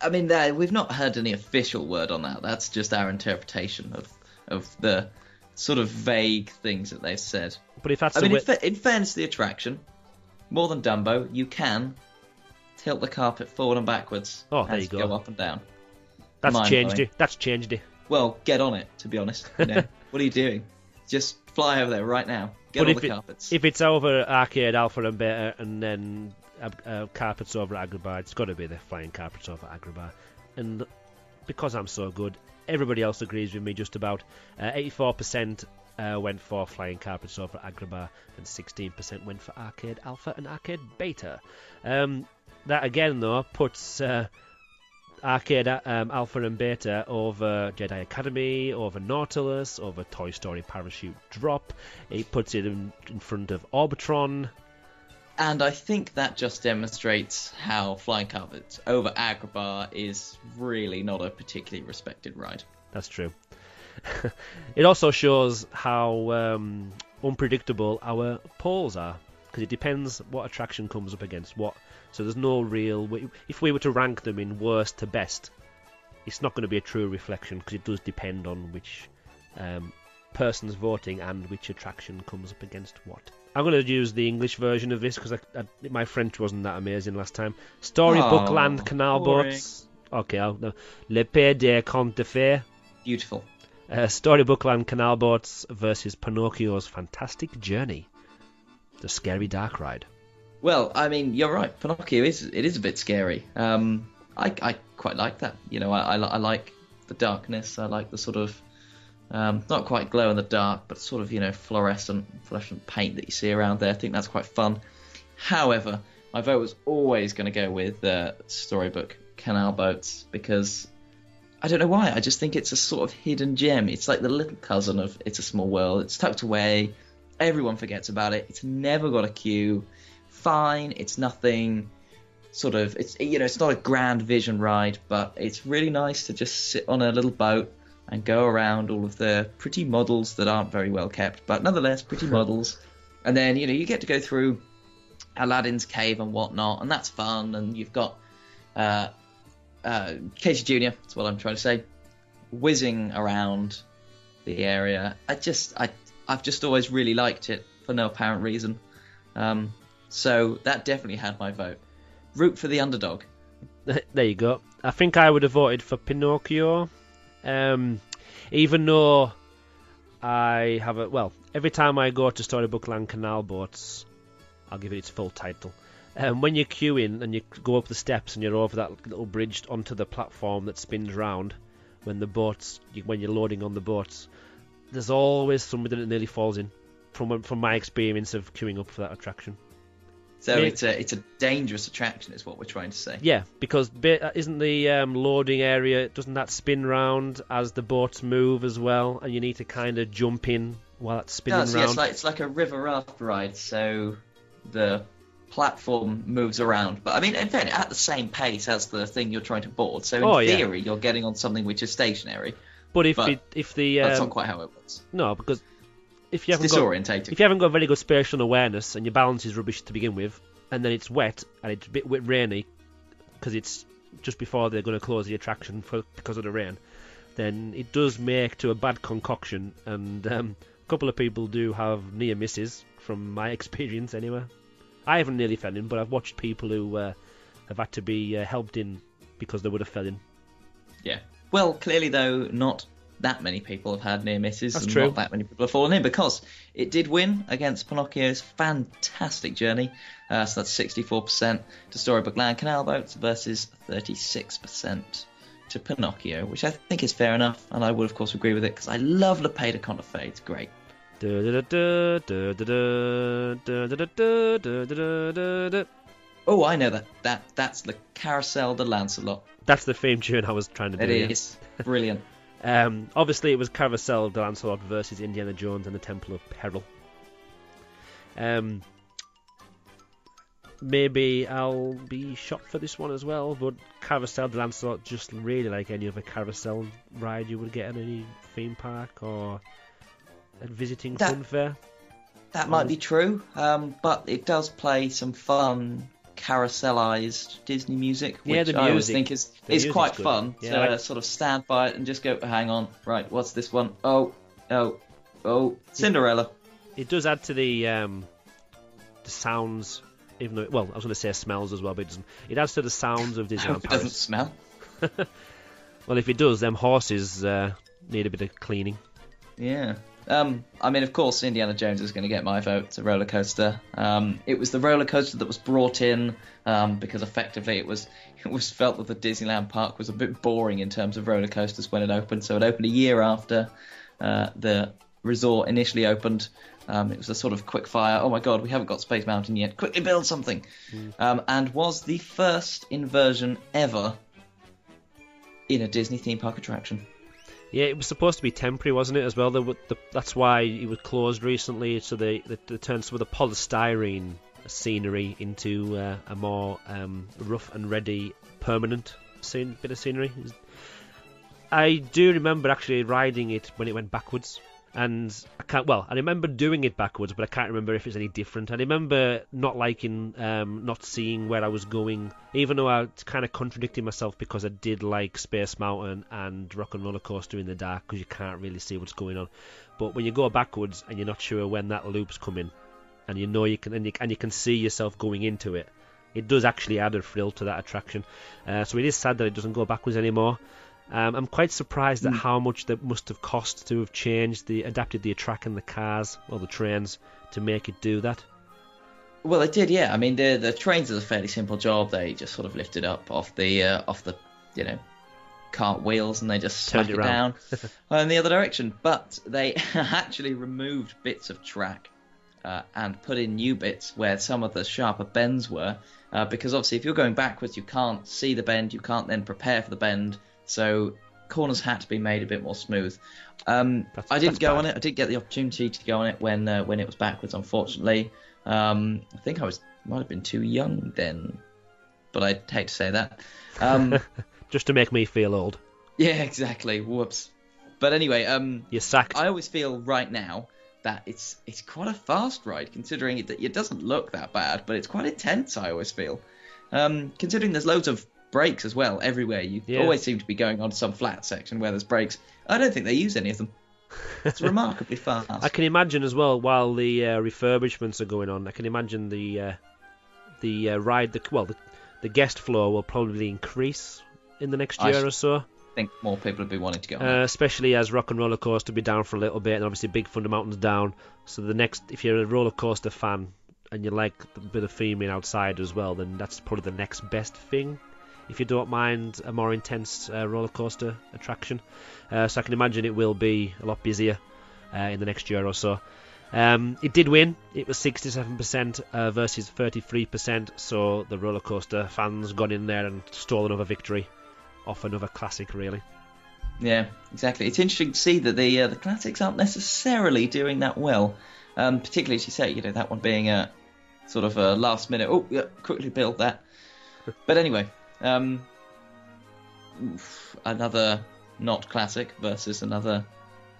I, mean, we've not heard any official word on that. That's just our interpretation of of the sort of vague things that they've said.
But if that's
I mean,
way,
in, fa- in fairness to the attraction, more than Dumbo, you can tilt the carpet forward and backwards
Oh, there you go.
go up and down.
that's
mind
changed
blowing.
it. That's changed it.
Well, get on it. To be honest, you know, what are you doing? Just fly over there right now. Get
But
on the
it-
carpets.
If it's over Arcade Alpha and Beta and then uh, carpets over Agrabah, it's got to be the flying carpets over Agrabah. And because I'm so good, everybody else agrees with me just about. Uh, 84% uh, went for flying carpets over Agrabah, and 16% went for Arcade Alpha and Arcade Beta. Um, that again, though, puts. Uh, Arcade um, Alpha and Beta over Jedi Academy, over Nautilus, over Toy Story Parachute Drop. It puts it in, in front of Orbitron.
And I think that just demonstrates how Flying Carpets over Agrabah is really not a particularly respected ride.
That's true. it also shows how um, unpredictable our polls are because it depends what attraction comes up against what. So there's no real. If we were to rank them in worst to best, it's not going to be a true reflection because it does depend on which um, person's voting and which attraction comes up against what. I'm going to use the English version of this because I, I, my French wasn't that amazing last time. Storybook
Oh,
Land Canal
boring.
Boats. Okay, I'll, no. Le Pays des Contes de Fées.
Beautiful.
Uh, Storybook Land Canal Boats versus Pinocchio's Fantastic Journey. The scary dark ride.
Well, I mean, you're right. Pinocchio is it is a bit scary. Um, I, I quite like that. You know, I, I, I like the darkness. I like the sort of um, not quite glow in the dark, but sort of you know fluorescent fluorescent paint that you see around there. I think that's quite fun. However, my vote was always going to go with uh, Storybook Canal Boats because I don't know why. I just think it's a sort of hidden gem. It's like the little cousin of It's a Small World. It's tucked away. Everyone forgets about it. It's never got a queue. Fine. It's nothing. Sort of. It's you know. It's not a grand vision ride, but it's really nice to just sit on a little boat and go around all of the pretty models that aren't very well kept, but nonetheless pretty models. And then you know you get to go through Aladdin's cave and whatnot, and that's fun. And you've got uh, uh, Casey Jr. That's what I'm trying to say, whizzing around the area. I just I I've just always really liked it for no apparent reason. Um, so that definitely had my vote. Root for the underdog.
there you go. I think I would have voted for Pinocchio. Um, even though I have a. Well, every time I go to Storybook Land Canal Boats, I'll give it its full title. Um, when you queue in and you go up the steps and you're over that little bridge onto the platform that spins round, when the boats, when you're loading on the boats, there's always somebody that nearly falls in. From from my experience of queuing up for that attraction.
So
Yeah.
it's a it's a dangerous attraction, is what we're trying to say.
Yeah, because isn't the um, loading area doesn't that spin round as the boats move as well, and you need to kind of jump in while it's spinning
No, so yeah, it's like it's like a river raft ride. So the platform moves around, but I mean, in fact, at the same pace as the thing you're trying to board. So in
Oh, yeah.
theory, you're getting on something which is stationary.
but if
but
it, if the
That's
um,
not quite how it works.
no, because if you haven't got if you haven't got very good spatial awareness and your balance is rubbish to begin with, and then it's wet and it's a bit rainy because it's just before they're going to close the attraction for because of the rain, then it does make to a bad concoction. And um, a couple of people do have near misses from my experience anyway. I haven't nearly fell in, but I've watched people who uh, have had to be uh, helped in because they would have fell in.
Yeah. Well, clearly though, not that many people have had near misses,
That's
and
true.
not that many people have fallen in because it did win against Pinocchio's fantastic journey. Uh, so that's 64% to Storybook Land Canal Boats versus 36% to Pinocchio, which I think is fair enough, and I would of course agree with it because I love Le Pays de It's great. Oh, I know that. That that's the Carousel de Lancelot.
That's the theme tune I was trying to do.
It
yeah.
brilliant.
Um, obviously, it was Carousel de Lancelot versus Indiana Jones and the Temple of Peril. Um, maybe I'll be shot for this one as well, but Carousel de Lancelot just really like any other carousel ride you would get at any theme park or at visiting
That-
fun fair.
That might be true, um, but it does play some fun carouselized Disney music, which
Yeah, the
I always think is is quite
good.
fun
Yeah,
to
I
sort of stand by it and just go, hang on, right, what's this one? Oh, oh, oh, Cinderella.
It does add to the um, the sounds, even though well, I was going to say smells as well, but it doesn't. It adds to the sounds of
I
Disneyland
it doesn't smell.
Well, if it does, them horses uh, need a bit of cleaning.
Yeah. Um, I mean, of course, Indiana Jones is going to get my vote. It's a roller coaster. Um, it was the roller coaster that was brought in um, because effectively it was it was felt that the Disneyland park was a bit boring in terms of roller coasters when it opened. So it opened a year after uh, the resort initially opened. Um, it was a sort of quick fire. Oh my God, we haven't got Space Mountain yet. Quickly build something. Um, and was the first inversion ever in a Disney theme park attraction.
Yeah, it was supposed to be temporary, wasn't it? As well, the, the, that's why it was closed recently. So they, they, they turned some of the polystyrene scenery into uh, a more um, rough and ready permanent scene, bit of scenery. I do remember actually riding it when it went backwards, and I can't. Well, I remember doing it backwards, but I can't remember if it's any different. I remember not liking, um, not seeing where I was going, even though I was kind of contradicting myself because I did like Space Mountain and Rock and Roller Coaster in the dark because you can't really see what's going on. But when you go backwards and you're not sure when that loop's coming, and you know you can and you, and you can see yourself going into it, it does actually add a thrill to that attraction. Uh, so it is sad that it doesn't go backwards anymore. Um, I'm quite surprised at how much that must have cost to have changed the adapted the track and the cars or the trains to make it do that.
Well, it did, yeah. I mean, the the trains is a fairly simple job. They just sort of lifted up off the uh, off the you know cart wheels and they just
Turned it
it down in the other direction. But they actually removed bits of track uh, and put in new bits where some of the sharper bends were. Uh, because obviously, if you're going backwards, you can't see the bend. You can't then prepare for the bend. So corners had to be made a bit more smooth. Um, I didn't go on it. I didn't get the opportunity to go on it when uh, when it was backwards, unfortunately. Um, I think I was might have been too young then, but I'd hate to say that. Um,
Just to make me feel old.
yeah, exactly. Whoops. But anyway, um,
You're sacked.
I always feel right now that it's it's quite a fast ride, considering it, it doesn't look that bad, but it's quite intense. I always feel, um, considering there's loads of brakes as well everywhere. You
Yeah.
always seem to be going on some flat section where there's brakes. I don't think they use any of them. It's remarkably fast.
I can imagine as well while the uh, refurbishments are going on. I can imagine the uh, the uh, ride, the well, the, the guest floor will probably increase in the next year or so.
I think more people would be wanting to go on.
Uh, especially as Rock and Roller Coaster be down for a little bit, and obviously Big Thunder Mountain's down. So the next, if you're a roller coaster fan and you like a bit of theming outside as well, then that's probably the next best thing. If you don't mind a more intense uh, roller coaster attraction, uh, so I can imagine it will be a lot busier uh, in the next year or so. Um, it did win. It was 67% uh, versus 33%. So the roller coaster fans got in there and stole another victory off another classic, really.
Yeah, exactly. It's interesting to see that the uh, the classics aren't necessarily doing that well. Um, particularly as you say, you know, that one being a sort of a last minute. Oh, yeah, quickly build that. But anyway, um, another not classic versus another.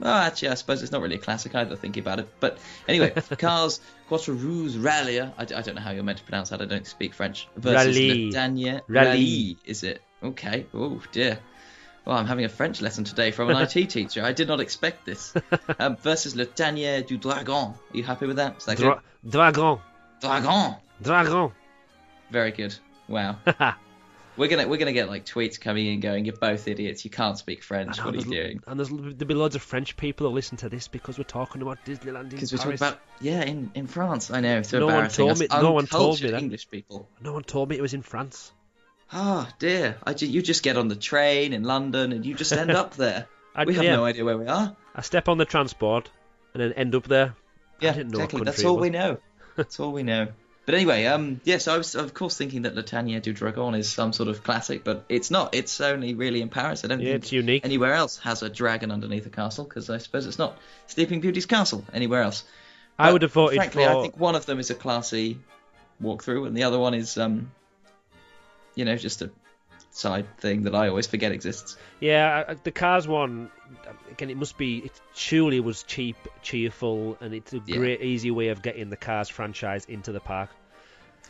Oh, actually, I suppose it's not really a classic either, thinking about it. But anyway, Cars Quatre Roues Rallier. I, don't know how you're meant to pronounce that. I don't speak French. Versus
Rally.
Le Danier
Rally.
Is it? Okay. Oh dear. Well, I'm having a French lesson today from an IT teacher. I did not expect this. Um, versus Le Danier du Dragon. Are you happy with that? Is that
Dra- Dragon.
Dragon.
Dragon.
Very good. Wow. We're gonna we're gonna get like tweets coming in going, "You're both idiots. You can't speak French. What are you doing?"
And there's there'll be loads of French people who listen to this because we're talking about Disneyland in
Because we're talking about yeah in, in France. I know. It's So
No one
embarrassing.
told
Us
me- no one told me that.
English people.
No one told me it was in France.
Ah dear. I ju- you just get on the train in London and you just end up there.
I,
we have
yeah,
no idea where we are.
I step on the transport and then end up there.
Yeah, exactly. That's all we know. That's all we know. But anyway, um, yes, I was of course thinking that Le Tanière du Dragon is some sort of classic, but it's not. It's only really in Paris. I don't
Yeah,
think
it's unique.
anywhere else has a dragon underneath a castle because I suppose it's not Sleeping Beauty's castle anywhere else.
I would have voted
frankly,
for.
I think one of them is a classy walkthrough, and the other one is, um, you know, just a side thing that I always forget exists.
Yeah, uh, the Cars one, again, it must be. It surely was cheap, cheerful, and it's a
Yeah.
great, easy way of getting the Cars franchise into the park.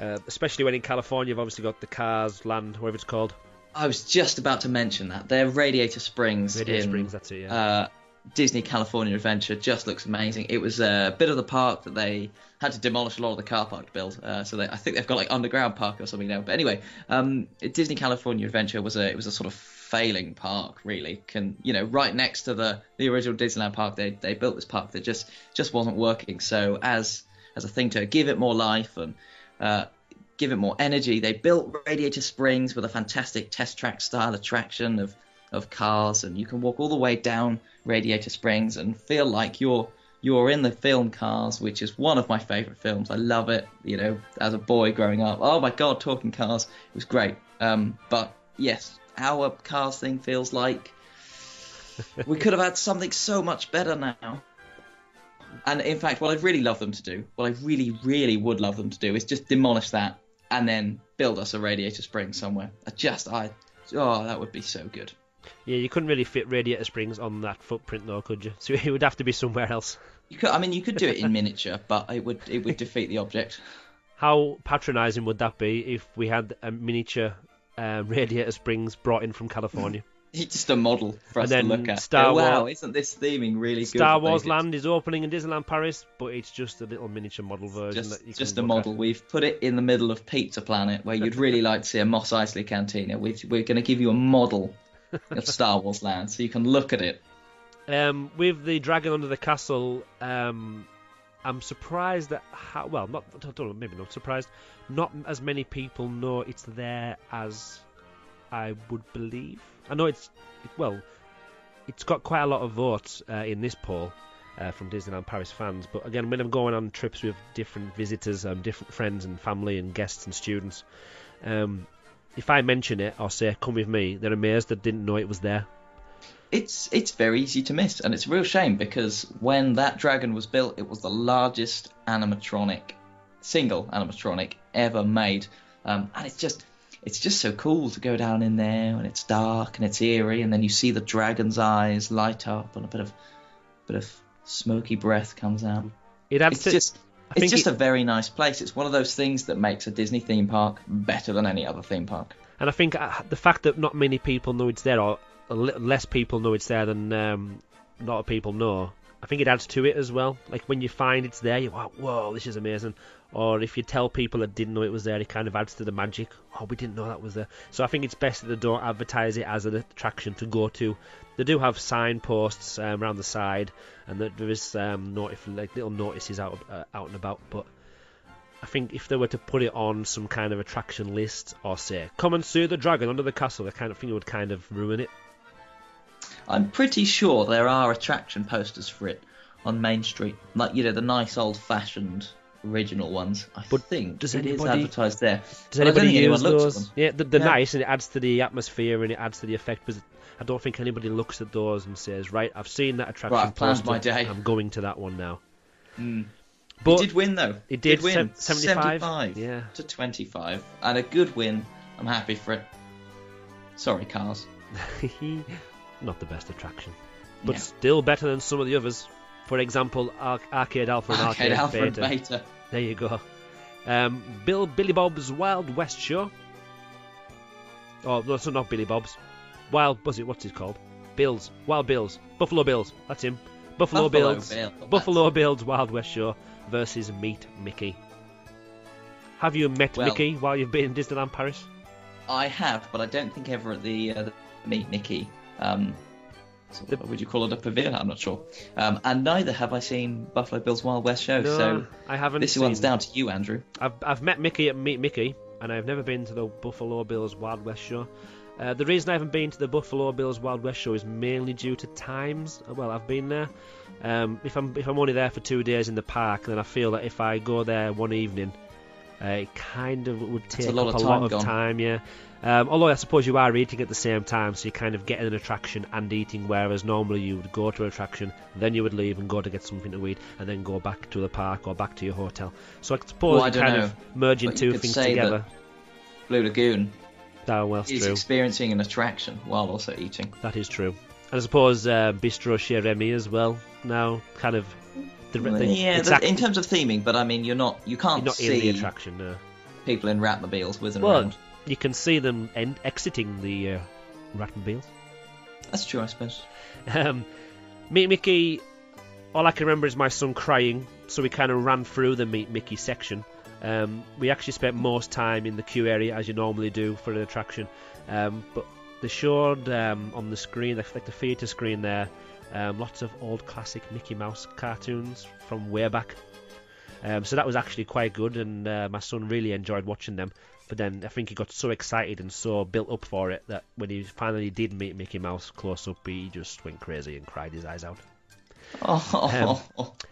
Uh, especially when in California, you've obviously got the Cars Land, whatever it's called.
I was just about to mention that. They're Radiator Springs Radiator
Springs, that's it, yeah.
uh, Disney California Adventure just looks amazing. It was a bit of the park that they had to demolish a lot of the car park to build. Uh, so they, I think they've got like underground park or something now. But anyway, um, Disney California Adventure was a it was a sort of failing park really. Can you know right next to the the original Disneyland park they they built this park that just just wasn't working. So as as a thing to give it more life and uh, give it more energy. They built Radiator Springs with a fantastic test track style attraction of of cars, and you can walk all the way down Radiator Springs and feel like you're you're in the film Cars, which is one of my favorite films. I love it. You know, as a boy growing up, oh my god, talking cars, it was great. Um, but yes, our Cars thing feels like we could have had something so much better now. And in fact, what I'd really love them to do, what I really, really would love them to do, is just demolish that and then build us a Radiator Spring somewhere. I just, I, oh, that would be so good.
yeah, you couldn't really fit Radiator Springs on that footprint, though, could you? So it would have to be somewhere else.
You could, I mean, you could do it in miniature, but it would, it would defeat the object.
How patronising would that be if we had a miniature uh, Radiator Springs brought in from California?
It's just a model for us to
then
look at.
Star
Go, wow,
Wars-
isn't this theming really good?
Star Wars
babies?"
Land is opening in Disneyland Paris, but it's just a little miniature model version
Just,
that you
just a
look
model. We've put it in the middle of Pizza Planet, where you'd really like to see a Mos Eisley cantina. we we're going to give you a model of Star Wars Land, so you can look at it.
Um, with the dragon under the castle, um, I'm surprised that how well, not I don't know, maybe not surprised. Not as many people know it's there as I would believe. I know it's it, well, it's got quite a lot of votes uh, in this poll. Uh, from Disneyland Paris fans, but again, when I'm going on trips with different visitors, um, different friends and family and guests and students, um, if I mention it or say "come with me," they're amazed that didn't know it was there.
It's it's very easy to miss, and it's a real shame because when that dragon was built, it was the largest animatronic, single animatronic ever made, um, and it's just it's just so cool to go down in there when it's dark and it's eerie, and then you see the dragon's eyes light up, and a bit of bit of smoky breath comes out.
It adds
It's just
I
it's just
it-
a very nice place. It's one of those things that makes a Disney theme park better than any other theme park.
and I think uh, the fact that not many people know it's there, or less people know it's there than um, a lot of people know, I think it adds to it as well. Like when you find it's there, you're like, whoa, this is amazing. Or if you tell people that didn't know it was there, it kind of adds to the magic. Oh, we didn't know that was there. So I think it's best that they don't advertise it as an attraction to go to. They do have signposts um, around the side, and that there is um, notif- like little notices out uh, out and about. But I think if they were to put it on some kind of attraction list, or say, "Come and see the dragon under the castle," I kind of think it would kind of ruin it.
I'm pretty sure there are attraction posters for it on Main Street, like you know the nice old-fashioned original ones. I
But
think
does
it is
anybody-
advertised there.
Does
But
anybody use those?
them.
Yeah, they're, they're
Yeah.
nice and it adds to the atmosphere and it adds to the effect. But I don't think anybody looks at those and says, "Right, I've seen that attraction.
Right, I've planned
poster,
my day."
I'm going to that one now."
Mm.
But
it did win though.
it did,
win.
75?
75
Yeah.
to 25, and a good win. I'm happy for it. Sorry, cars.
not the best attraction, but
Yeah.
still better than some of the others. For example, Ar- Arcade Alpha and
Arcade
Arcade,
Alpha and
Beta.
Beta.
There you go. Um, Bill Billy Bob's Wild West Show. Oh, no, so not Billy Bob's. Wild, what's it? What's it called? Bills. Wild Bills. Buffalo Bills. That's him. Buffalo,
Buffalo
Bills.
Bill,
Buffalo Bills Wild West Show versus Meet Mickey. Have you met
Well-
Mickey while you've been in Disneyland Paris?
I have, but I don't think ever at the, uh, the Meet Mickey. Um, of- would you call it a pavilion? I'm not sure. Um, and neither have I seen Buffalo Bill's Wild West show.
No,
so
I haven't.
this
seen...
one's down to you, Andrew.
I've I've met Mickey at Meet Mickey, and I've never been to the Buffalo Bills Wild West show. Uh, the reason I haven't been to the Buffalo Bills Wild West show is mainly due to times. Well, I've been there. Um, if I'm if I'm only there for two days in the park, then I feel that if I go there one evening, Uh, it kind of would take
a lot
up
of
a
time
lot of time, yeah. Um, although I suppose you are eating at the same time, so you're kind of getting an attraction and eating, whereas normally you would go to an attraction, then you would leave and go to get something to eat, and then go back to the park or back to your hotel. So I suppose
Well, I
kind
know,
of merging two things together.
Blue Lagoon
Oh, well,
is
true.
experiencing an attraction while also eating.
That is true. And I suppose uh, Bistro Chez Remy as well. Now, kind of the, the
yeah,
exact,
in terms of theming, but I mean, you're not, you can't
you're not
see
in the attraction. No.
people in Ratmobiles whizzing
Well,
around.
you can see them en- exiting the uh, Ratmobiles.
That's true, I suppose.
Um, Meet Mickey. All I can remember is my son crying, so we kind of ran through the Meet Mickey section. Um, we actually spent most time in the queue area, as you normally do for an attraction. Um, but they showed um, on the screen, like like the theatre screen there, um, lots of old classic Mickey Mouse cartoons from way back. Um, so that was actually quite good, and uh, my son really enjoyed watching them. But then I think he got so excited and so built up for it that when he finally did meet Mickey Mouse close up, he just went crazy and cried his eyes out.
Oh,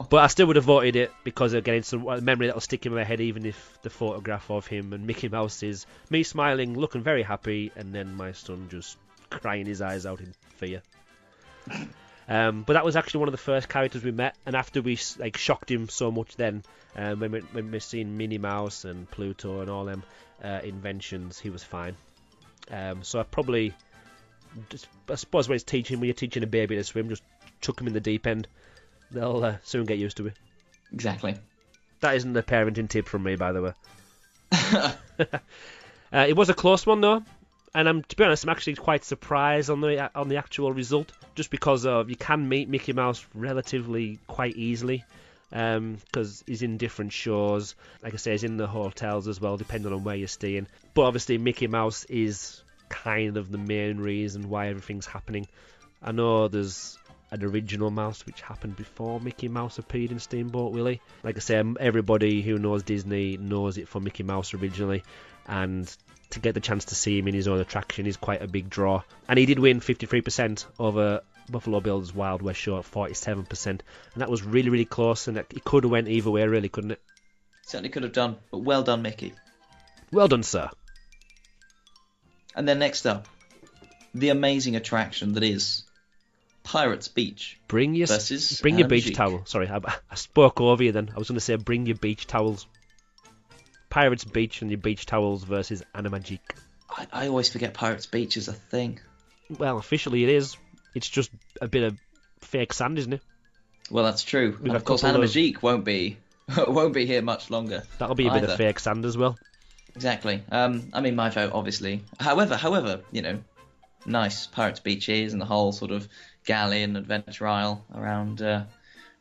But I still would have voted it because again, it's a memory that'll stick in my head, even if the photograph of him and Mickey Mouse is me smiling, looking very happy, and then my son just crying his eyes out in fear. Um, but that was actually one of the first characters we met, and after we like shocked him so much, then um, when we when we seen Minnie Mouse and Pluto and all them uh, inventions, he was fine. Um, so I probably, just, I suppose when it's teaching, when you're teaching a baby to swim, just chuck him in the deep end. They'll uh, soon get used to it.
exactly.
That isn't a parenting tip from me, by the way. Uh, it was a close one though, and I'm to be honest, I'm actually quite surprised on the on the actual result, just because of you can meet Mickey Mouse relatively quite easily, um, because he's in different shows. Like I say, he's in the hotels as well, depending on where you're staying. But obviously, Mickey Mouse is kind of the main reason why everything's happening. I know there's an original mouse which happened before Mickey Mouse appeared in Steamboat Willie. Like I say, everybody who knows Disney knows it for Mickey Mouse originally, and to get the chance to see him in his own attraction is quite a big draw. And he did win 53% over Buffalo Bill's Wild West show at 47%, and that was really, really close, and it could have went either way, really, couldn't it?
Certainly could have done, but well done, Mickey.
Well done, sir.
And then next up, the amazing attraction that is Pirates Beach
Bring your
versus
bring your beach
Magique.
towel. Sorry, I, I spoke over you then. I was going to say bring your beach towels. Pirates Beach and your beach towels versus Animagique.
I, I always forget Pirates Beach is a thing.
Well, officially it is. It's just a bit of fake sand, isn't it?
Well, that's true.
We've
And of course, Anna
of-
won't be won't be here much longer.
That'll be a bit of fake sand as well.
Exactly. Um, I mean, my vote, obviously. However, however, you know, nice Pirates Beach is, and the whole sort of galleon adventure isle around uh,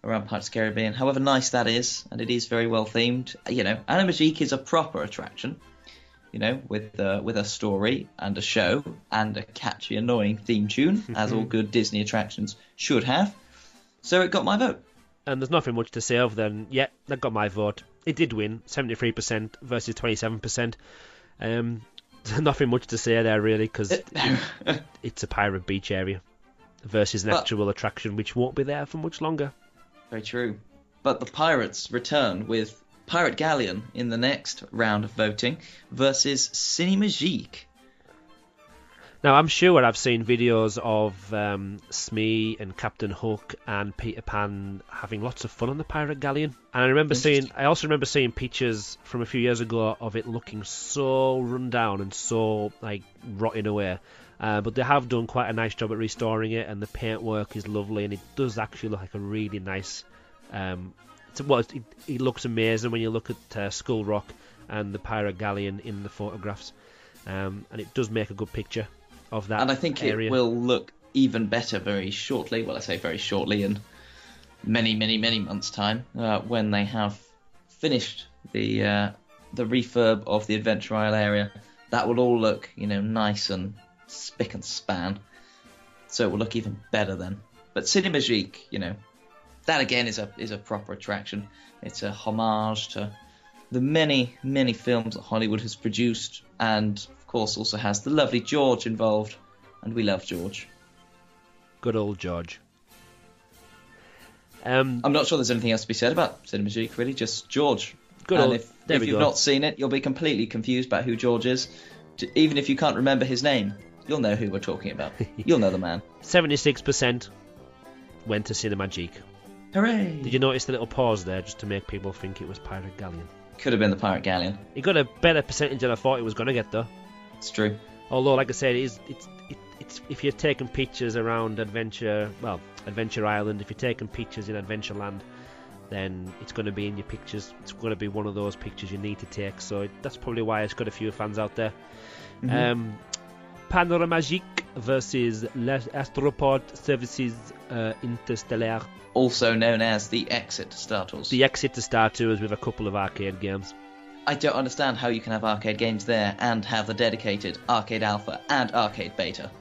around Pirates of the Caribbean. However nice that is, and it is very well themed. You know, Animagique is a proper attraction. You know, with uh, with a story and a show and a catchy, annoying theme tune, as all good Disney attractions should have. So it got my vote.
And there's nothing much to say other than, yeah, that got my vote. It did win, 73% versus 27%. Um, nothing much to say there, really, because it's a pirate beach area versus an
But-
actual attraction which won't be there for much longer.
Very true. But the Pirates return with Pirate Galleon in the next round of voting versus Cinemagique.
Now, I'm sure I've seen videos of um, Smee and Captain Hook and Peter Pan having lots of fun on the pirate galleon. And I remember seeing, I also remember seeing pictures from a few years ago of it looking so run down and so like rotting away. Uh, but they have done quite a nice job at restoring it, and the paintwork is lovely, and it does actually look like a really nice. Um, it's, well, it, it looks amazing when you look at uh, Skull Rock and the pirate galleon in the photographs, um, and it does make a good picture of that
and I think
area.
it will look even better very shortly. Well, I say very shortly in many, many, many months' time uh, when they have finished the uh, the refurb of the Adventure Isle area. That will all look, you know, nice and spick and span. So it will look even better then. But Cinemagique, you know, that again is a is a proper attraction. It's a homage to the many, many films that Hollywood has produced, and of course also has the lovely George involved, and we love George.
Good old George. Um,
I'm not sure there's anything else to be said about Cinemagique, really, just George.
Good
and
old-
if, if you've
go.
not seen it, you'll be completely confused about who George is. Even if you can't remember his name, you'll know who we're talking about. you'll know the man.
76% went to see the Cinemagique.
Hooray!
Did you notice the little pause there just to make people think it was Pirate Galleon?
Could have been the Pirate Galleon.
He got a better percentage than I thought he was going to get, though.
It's true.
Although, like I said, it is, it's, it, it's if you're taking pictures around Adventure, well, Adventure Island, if you're taking pictures in Adventureland, then it's going to be in your pictures. It's going to be one of those pictures you need to take. So that's probably why it's got a few fans out there. Um, Panoramagique versus Les Astropod Services uh, Interstellaire.
Also known as the Exit Star Tours.
The exit to Star Tours with a couple of arcade games.
I don't understand how you can have arcade games there and have the dedicated Arcade Alpha and Arcade Beta.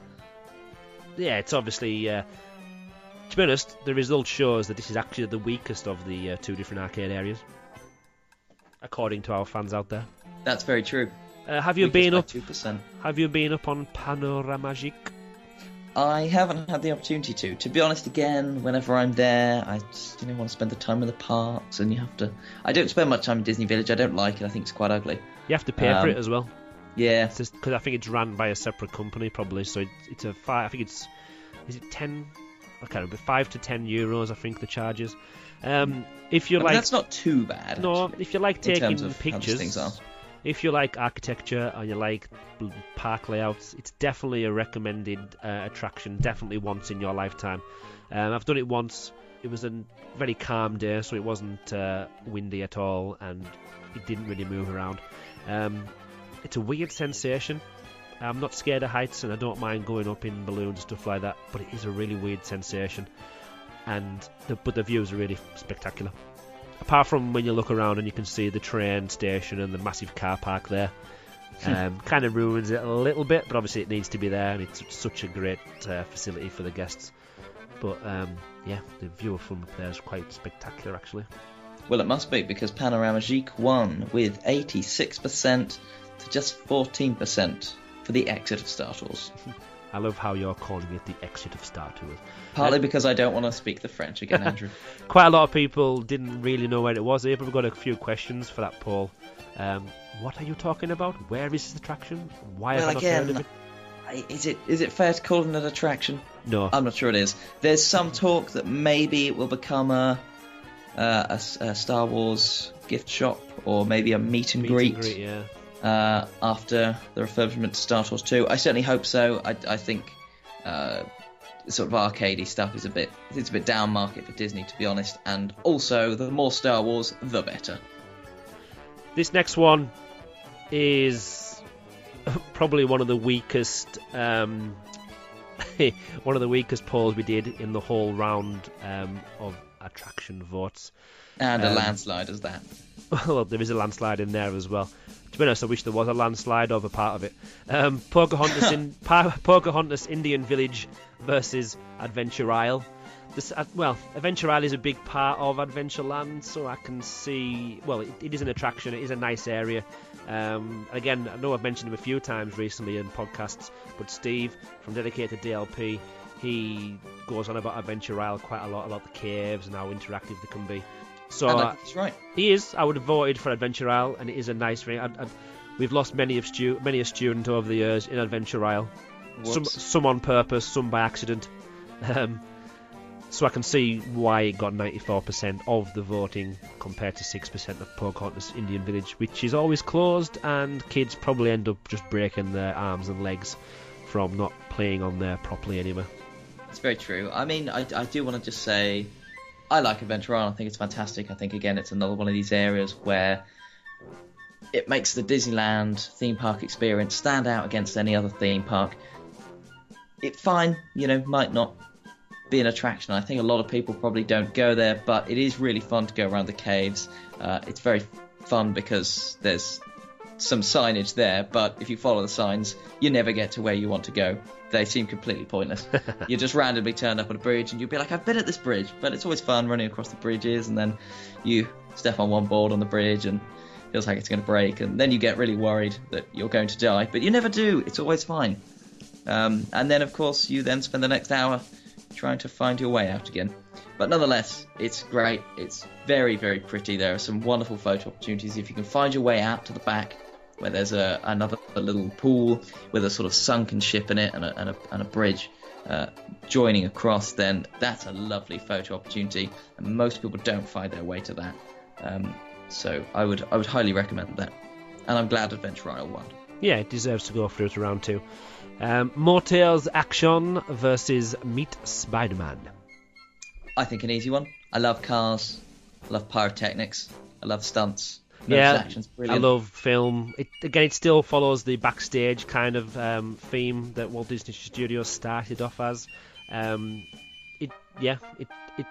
yeah, it's obviously. Uh, to be honest, the result shows that this is actually the weakest of the uh, two different arcade areas, according to our fans out there.
That's very true.
Uh, have you been up?
2%.
Have you been up on Panoramagique?
I haven't had the opportunity to. To be honest, again, whenever I'm there, I just you know want to spend the time in the parks, and you have to. I don't spend much time in Disney Village. I don't like it. I think it's quite ugly.
You have to pay for
Um,
it as well.
Yeah,
because I think it's run by a separate company probably. So it, it's a five. I think it's is it ten? I can't remember. Five to ten euros. I think the charges. Um, if you like,
that's not too bad.
no,
actually,
if you like
in
taking
terms of how these
pictures,
things are.
If you like architecture or you like park layouts, it's definitely a recommended uh, attraction. Definitely once in your lifetime. Um, I've done it once. It was a very calm day, so it wasn't uh, windy at all, and it didn't really move around. Um, it's a weird sensation. I'm not scared of heights, and I don't mind going up in balloons and stuff like that. But it is a really weird sensation, and the, but the views are really spectacular. Apart from when you look around and you can see the train station and the massive car park there, um, kind of ruins it a little bit. But obviously it needs to be there, and it's such a great uh, facility for the guests. But um, yeah, the view from up there is quite spectacular, actually.
Well, it must be because Panoramagique won with 86% to just 14% for the exit of Star Tours.
I love how you're calling it the exit of Star Tours.
Partly because I don't want to speak the French again, Andrew.
Quite a lot of people didn't really know where it was. Here we've got a few questions for that poll. Um, what are you talking about? Where is this attraction? Why
well,
have I not heard of
again,
it?
I- is it is it fair to call it an attraction?
No.
I'm not sure it is. There's some talk that maybe it will become a, uh, a s- a Star Wars gift shop or maybe a meet and
Meet and
greet,
greet, yeah.
Uh, after the refurbishment to Star Wars 2. I certainly hope so. I, I think uh, sort of arcadey stuff is a bit it's a bit down market for Disney to be honest. And also, the more Star Wars, the better.
This next one is probably one of the weakest, um, one of the weakest polls we did in the whole round um, of attraction votes.
And a
Um,
landslide as that.
well, there is a landslide in there as well. To be honest, I wish there was a landslide over part of it. Um, Pocahontas in pa- Pocahontas Indian Village versus Adventure Isle. This, uh, well, Adventure Isle is a big part of Adventureland, so I can see. Well, it, it is an attraction. It is a nice area. Um, again, I know I've mentioned him a few times recently in podcasts, but Steve from Dedicated DLP, he goes on about Adventure Isle quite a lot about the caves and how interactive they can be. So uh,
he's right.
he is. I would have voted for Adventure Isle, and it is a nice thing. I, I, we've lost many of stu- many a student over the years in Adventure Isle. Some
Whoops.
some on purpose, some by accident. Um, so I can see why it got 94% of the voting compared to 6% of Pocahontas Indian Village, which is always closed, and kids probably end up just breaking their arms and legs from not playing on there properly anyway.
It's very true. I mean, I, I do want to just say, I like Adventure Island. I think it's fantastic. I think again, it's another one of these areas where it makes the Disneyland theme park experience stand out against any other theme park. It fine, you know, might not be an attraction. I think a lot of people probably don't go there, but it is really fun to go around the caves. Uh, it's very fun because there's some signage there, but if you follow the signs, you never get to where you want to go. They seem completely pointless. you just randomly turn up on a bridge and you'll be like, I've been at this bridge, but it's always fun running across the bridges, and then you step on one board on the bridge and it feels like it's going to break, and then you get really worried that you're going to die, but you never do. It's always fine. Um, and then, of course, you then spend the next hour trying to find your way out again. But nonetheless, it's great. It's very, very pretty. There are some wonderful photo opportunities. If you can find your way out to the back, where there's a another a little pool with a sort of sunken ship in it and a, and a, and a bridge uh, joining across, then that's a lovely photo opportunity. And most people don't find their way to that. Um, so I would I would highly recommend that. And I'm glad Adventure Isle won.
Yeah, it deserves to go through to round two. Um, Moteurs Action versus Meet Spider-Man.
I think an easy one. I love cars. I love pyrotechnics. I love stunts.
Yeah, I love film. It, again, it still follows the backstage kind of um, theme that Walt Disney Studios started off as. Um, it, yeah, it, it.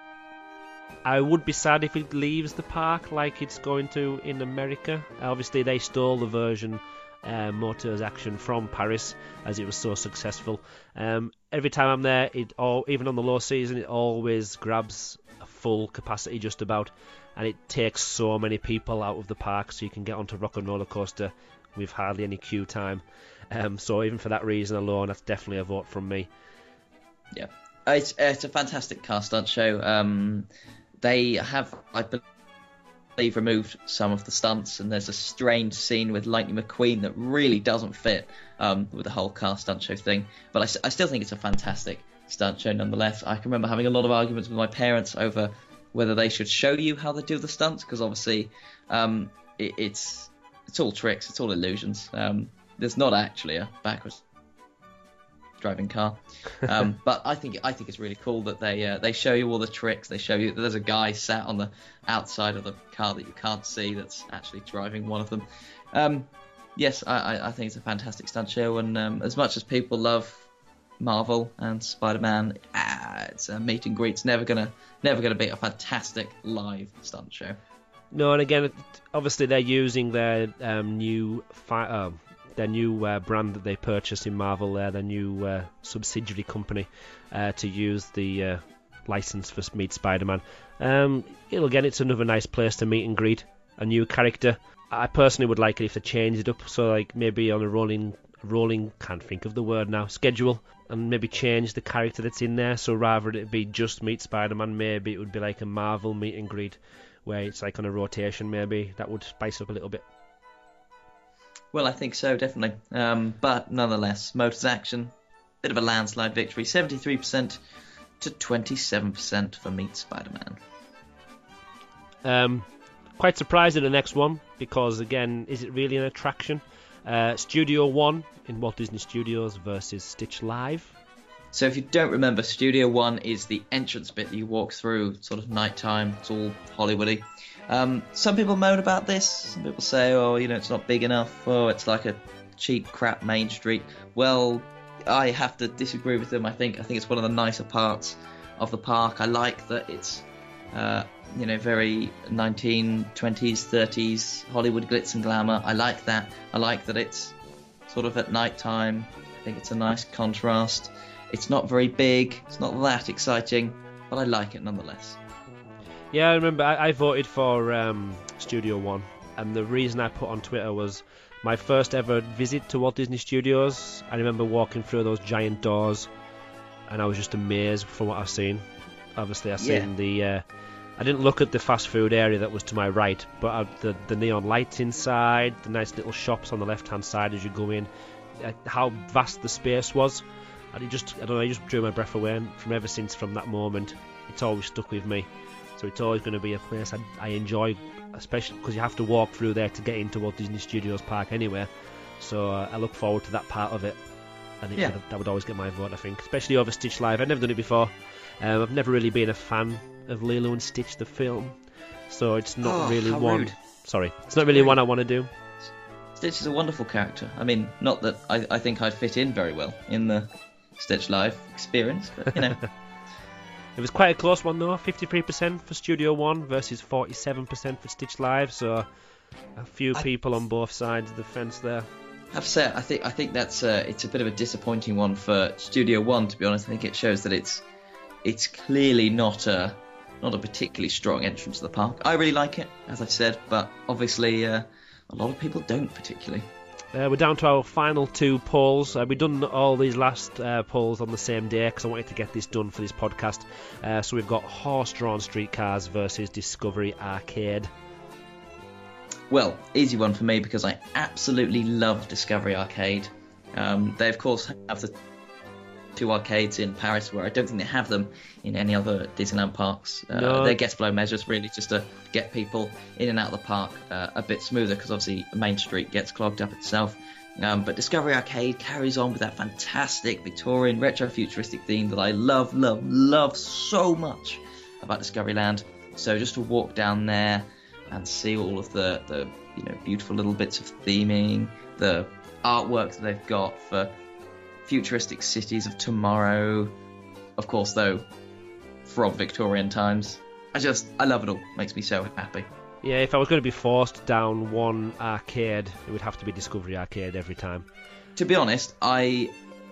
I would be sad if it leaves the park like it's going to in America. Obviously, they stole the version uh, Moteurs Action from Paris as it was so successful. Um, every time I'm there, it all even on the low season, it always grabs a full capacity just about, and it takes so many people out of the park, so you can get onto Rock and Roller Coaster with hardly any queue time. Um, so even for that reason alone, that's definitely a vote from me.
Yeah, it's it's a fantastic car stunt show. Um, they have, I believe removed some of the stunts, and there's a strange scene with Lightning McQueen that really doesn't fit um, with the whole car stunt show thing. But I, I, still think it's a fantastic stunt show nonetheless. I can remember having a lot of arguments with my parents over whether they should show you how they do the stunts, because obviously um, it, it's it's all tricks, it's all illusions. Um, there's not actually a backwards driving car. Um, but I think I think it's really cool that they uh, they show you all the tricks. They show you that there's a guy sat on the outside of the car that you can't see that's actually driving one of them. Um, yes, I, I, think it's a fantastic stunt show, and um, as much as people love Marvel and Spider-Man, ah, it's a meet and greet's never gonna never gonna beat a fantastic live stunt show.
No, and again, obviously they're using their um, new fi- um, their new uh, brand that they purchased in Marvel, there, their new uh, subsidiary company, uh, to use the uh, license for Meet Spider-Man. Um, again, it's another nice place to meet and greet a new character. I personally would like it if they changed it up, so like maybe on a rolling, rolling, can't think of the word now, schedule, and maybe change the character that's in there. So rather it be just Meet Spider-Man, maybe it would be like a Marvel meet and greet, where it's like on a rotation. Maybe that would spice up a little bit.
Well, I think so, definitely. Um, but nonetheless, Moteurs Action, bit of a landslide victory, 73% to 27% for Meet Spider-Man.
Um, quite surprised at the next one because again, is it really an attraction? Uh, Studio One in Walt Disney Studios versus Stitch Live.
So if you don't remember, Studio One is the entrance bit that you walk through, sort of nighttime. It's all Hollywoody. Um, some people moan about this. Some people say, oh, you know, it's not big enough. Oh, it's like a cheap crap main street. Well, I have to disagree with them. I think I think it's one of the nicer parts of the park. I like that it's uh, you know very 1920s, 30s Hollywood glitz and glamour. I like that. I like that it's sort of at night time. I think it's a nice contrast. It's not very big. It's not that exciting, but I like it nonetheless.
Yeah, I remember I, I voted for um, Studio One, and the reason I put on Twitter was my first ever visit to Walt Disney Studios. I remember walking through those giant doors, and I was just amazed from what I've seen. Obviously, I seen yeah. the. Uh, I didn't look at the fast food area that was to my right, but uh, the the neon lights inside, the nice little shops on the left hand side as you go in, uh, how vast the space was, and it just I don't know, I just drew my breath away. And from ever since from that moment, it's always stuck with me. So it's always going to be a place I, I enjoy, especially because you have to walk through there to get into Walt Disney Studios Park anyway. So uh, I look forward to that part of it. And it, yeah. that would always get my vote, I think, especially over Stitch Live. I've never done it before. Um, I've never really been a fan of Lilo and Stitch the film, so it's not
oh,
really one.
Rude.
Sorry, it's not really one I want to do.
Stitch is a wonderful character. I mean, not that I, I think I'd fit in very well in the Stitch Live experience, but you know.
It was quite a close one though, 53% for Studio One versus 47% for Stitch Live. So a few I, people on both sides of the fence there.
I have to say, I think I think that's a, it's a bit of a disappointing one for Studio One. To be honest, I think it shows that it's it's clearly not a not a particularly strong entrance to the park. I really like it, as I've said, but obviously uh, a lot of people don't particularly.
Uh, we're down to our final two polls. Uh, we've done all these last uh, polls on the same day because I wanted to get this done for this podcast. Uh, so we've got horse-drawn streetcars versus Discovery Arcade.
Well, easy one for me because I absolutely love Discovery Arcade. Um, they, of course, have the two arcades in Paris where I don't think they have them in any other Disneyland parks. Uh,
No.
They're guest flow measures really just to get people in and out of the park uh, a bit smoother because obviously Main Street gets clogged up itself. Um, but Discovery Arcade carries on with that fantastic Victorian retro futuristic theme that I love, love, love so much about Discoveryland. So just to walk down there and see all of the, the you know beautiful little bits of theming, the artwork that they've got for futuristic cities of tomorrow. Of course, though, from Victorian times. I just I love it all. Makes me so happy.
Yeah, if I was going to be forced down one arcade, it would have to be Discovery Arcade every time.
To be honest, I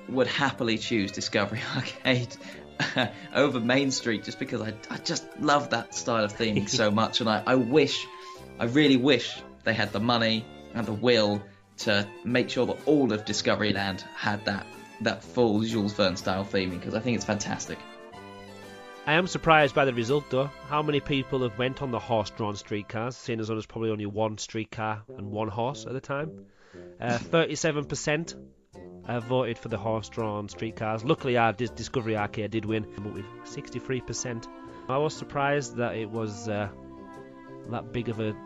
would happily choose Discovery Arcade over Main Street just because I, I just love that style of theming so much, and I, I wish, I really wish they had the money and the will to make sure that all of Discoveryland had that that full Jules Verne style theming because I think it's fantastic.
I am surprised by the result, though. How many people have went on the horse-drawn streetcars, seeing as there's probably only one streetcar and one horse at the time? Uh, 37% uh, voted for the horse-drawn streetcars. Luckily, our Dis- Discovery Arcade did win, but with 63%. I was surprised that it was uh, that big of a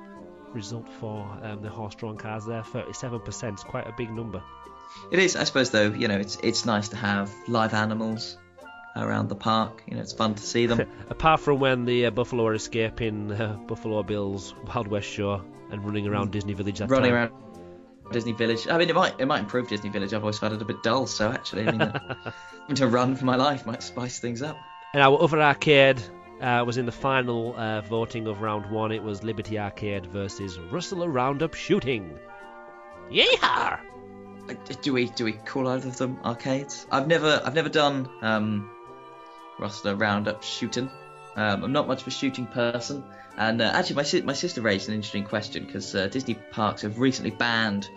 result for um, the horse-drawn cars there. 37% is quite a big number.
It is, I suppose, though. You know, it's it's nice to have live animals around the park. You know, it's fun to see them.
Apart from when the uh, Buffalo are escaping uh, Buffalo Bill's Wild West show and running around Disney Village that
running
time.
around Disney Village. I mean, it might it might improve Disney Village. I've always found it a bit dull. So actually, I mean, uh, having to run for my life might spice things up.
And our other arcade uh, was in the final uh, voting of round one. It was Liberty Arcade versus Rustler Roundup Shooting. Yeehaw!
Uh, Do we do we call either of them arcades? I've never I've never done um, Rustler Roundup shooting. Um, I'm not much of a shooting person, and uh, actually my si- my sister raised an interesting question because uh, Disney parks have recently banned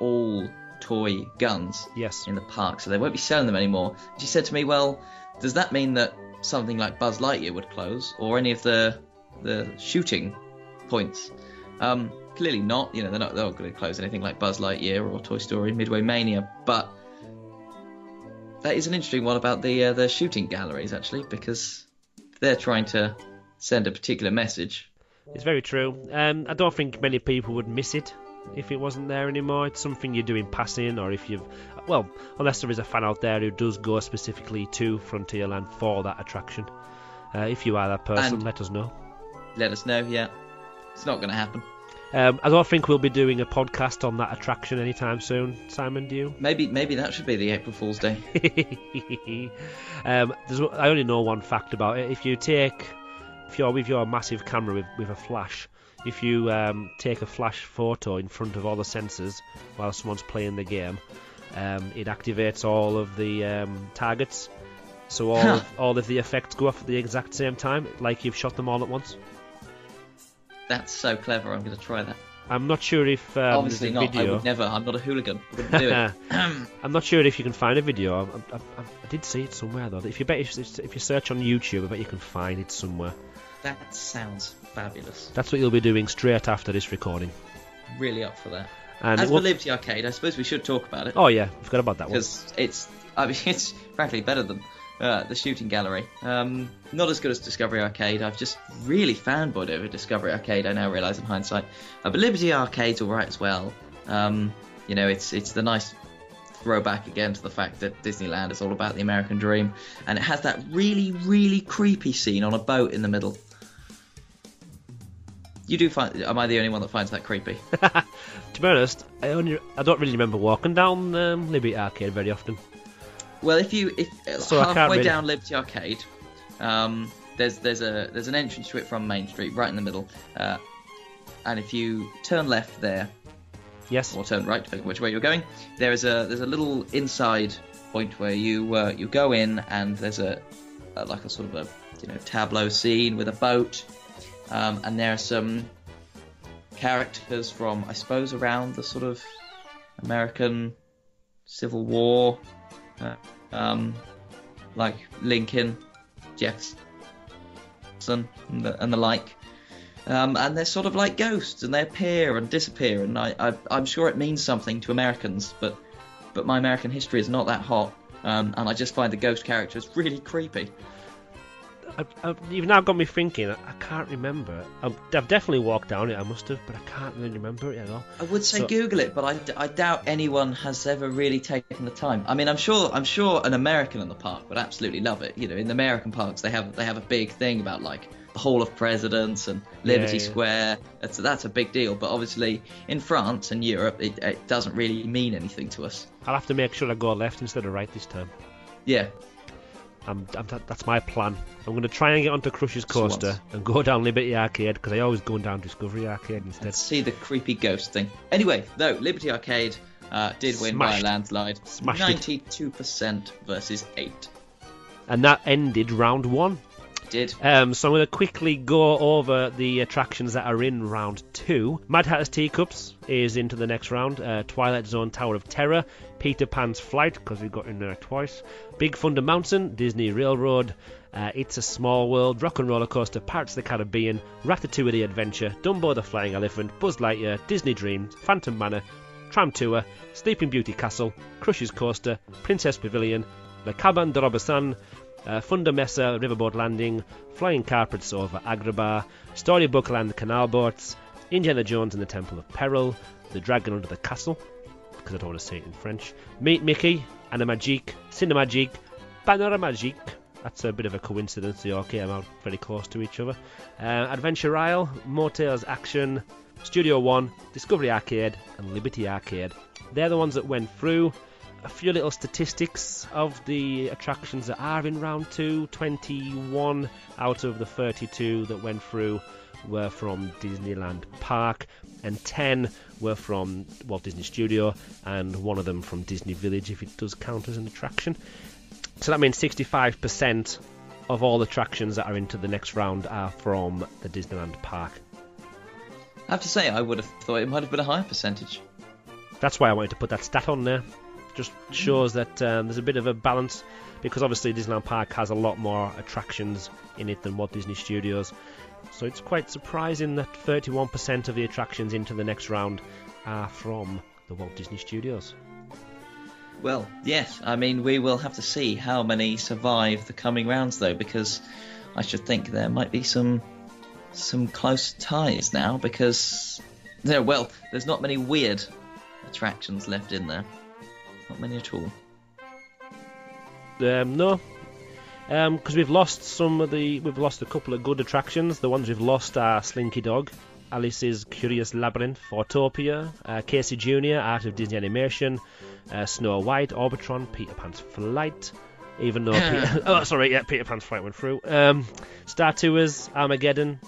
all toy guns
Yes.
in the park, so they won't be selling them anymore. She said to me, "Well, does that mean that something like Buzz Lightyear would close, or any of the the shooting points?" Um, clearly not. You know, they're not they're not going to close anything like Buzz Lightyear or Toy Story Midway Mania, but that is an interesting one about the uh, the shooting galleries actually, because they're trying to send a particular message.
It's very true. Um, I don't think many people would miss it if it wasn't there anymore. It's something you do in passing, or if you've, well, unless there is a fan out there who does go specifically to Frontierland for that attraction. Uh, if you are that person,
And-
let us know.
Let us know. Yeah, it's not going to happen.
Um, I don't think we'll be doing a podcast on that attraction anytime soon. Simon, do you?
Maybe maybe that should be the April Fool's Day.
um, there's, I only know one fact about it. If you take, if you're with your massive camera with, with a flash, if you um, take a flash photo in front of all the sensors while someone's playing the game, um, it activates all of the um, targets. So all of, all of the effects go off at the exact same time, like you've shot them all at once.
That's so clever. I'm going to try that.
I'm not sure if um,
Obviously not. I would never. I'm not a hooligan. I wouldn't do it.
I'm not sure if you can find a video. I, I, I, I did see it somewhere though. If you bet if, you search on YouTube, I bet you can find it somewhere.
that sounds fabulous.
That's what you'll be doing straight after this recording.
Really up for that.
And
As for
will-
Liberty Arcade, I suppose we should talk about it
oh yeah, I forgot about that one.
because it's. I mean, it's frankly better than uh, the shooting gallery. Um, not as good as Discovery Arcade. I've just really fanboyed over Discovery Arcade. I now realise in hindsight, uh, but Liberty Arcade's all right as well. Um, you know, it's it's the nice throwback again to the fact that Disneyland is all about the American dream, and it has that really really creepy scene on a boat in the middle. You do find? Am I the only one that finds that creepy?
to be honest, I only I don't really remember walking down um, Liberty Arcade very often.
Well, if you if
So
halfway
really-
down Liberty Arcade, um, there's there's a there's an entrance to it from Main Street, right in the middle, uh, and if you turn left there
Yes.
or turn right, depending which way you're going, there is a there's a little inside point where you uh, you go in and there's a, a like a sort of a you know tableau scene with a boat, um, and there are some characters from I suppose around the sort of American Civil War, uh, um, like Lincoln, Jefferson, and the, and the like. Um, and they're sort of like ghosts, and they appear and disappear. And I, I, I'm sure it means something to Americans, but but my American history is not that hot, um, and I just find the ghost characters really creepy.
I've, I've, you've now got me thinking. I, I can't remember. I've, I've definitely walked down it. I must have, but I can't really remember it at all.
I would say
So-
Google it, but I, I doubt anyone has ever really taken the time. I mean, I'm sure I'm sure an American in the park would absolutely love it. You know, in the American parks, they have they have a big thing about like the Hall of Presidents and Liberty
Yeah, yeah.
Square. That's that's a big deal. But obviously, in France and Europe, it, it doesn't really mean anything to us.
I'll have to make sure I go left instead of right this time.
Yeah,
I'm, I'm, that's my plan. I'm going to try and get onto Crush's Coaster
Swans.
and go down Liberty Arcade because I always go down Discovery Arcade instead.
let's see the creepy ghost thing. Anyway, though, Liberty Arcade uh, did win by a landslide,
Smashed it.
ninety-two percent versus eight.
And that ended round one.
Did
Um, so I'm going to quickly go over the attractions that are in round two. Mad Hatter's Teacups is into the next round. Uh, Twilight Zone Tower of Terror, Peter Pan's Flight because we got in there twice. Big Thunder Mountain, Disney Railroad, uh, It's a Small World, Rock and Roller Coaster, Pirates of the Caribbean, Ratatouille the Adventure, Dumbo the Flying Elephant, Buzz Lightyear, Disney Dreams, Phantom Manor, Tram Tour, Sleeping Beauty Castle, Crush's Coaster, Princess Pavilion, Le Cabane des Robinson, uh, Thunder Mesa Riverboat Landing, Flying Carpets over Agrabah, Storybook Land Canal Boats, Indiana Jones and the Temple of Peril, The Dragon Under the Castle, because I don't want to say it in French, Meet Mickey, Animagique, Cinemagique, Panoramagique, that's a bit of a coincidence, they all came out very close to each other. Uh, Adventure Isle, Moteurs Action, Studio One, Discovery Arcade, and Liberty Arcade. They're the ones that went through. A few little statistics of the attractions that are in round two 21 out of the 32 that went through were from Disneyland Park, and 10 were from Walt Disney Studio, and one of them from Disney Village, if it does count as an attraction. So that means 65% of all attractions that are into the next round are from the Disneyland Park.
I have to say, I would have thought it might have been a higher percentage.
That's why I wanted to put that stat on there. Just shows that um, there's a bit of a balance because obviously Disneyland Park has a lot more attractions in it than Walt Disney Studios. So it's quite surprising that 31% of the attractions into the next round are from the Walt Disney Studios.
Well, yes. I mean, we will have to see how many survive the coming rounds, though, because I should think there might be some some close ties now. Because there, well, there's not many weird attractions left in there. Not many at all.
Um, no, because we've lost some of the, we've lost a couple of good attractions. The ones we've lost are Slinky Dog, Alice's Curious Labyrinth, Fortopia, uh, Casey Jr., Art of Disney Animation, uh, Snow White, Orbitron, Peter Pan's Flight. Even though, Peter, oh sorry, yeah, Peter Pan's Flight went through. Um, Star Tours, Armageddon,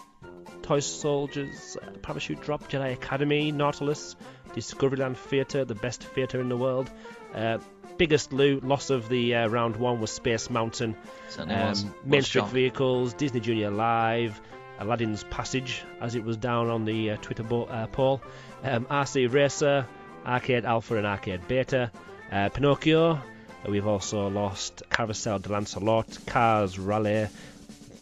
Toy Soldiers, uh, Parachute Drop, Jedi Academy, Nautilus, Discoveryland Theatre, the best theatre in the world. Uh, biggest lo- loss of the uh, round one was Space Mountain.
Certainly
Um,
was.
Main Street. Vehicles, Disney Junior Live, Aladdin's Passage, as it was down on the uh, Twitter bo- uh, poll, um, RC Racer, Arcade Alpha and Arcade Beta, uh, Pinocchio. uh, We've also lost Carousel de Lancelot, Cars Rally,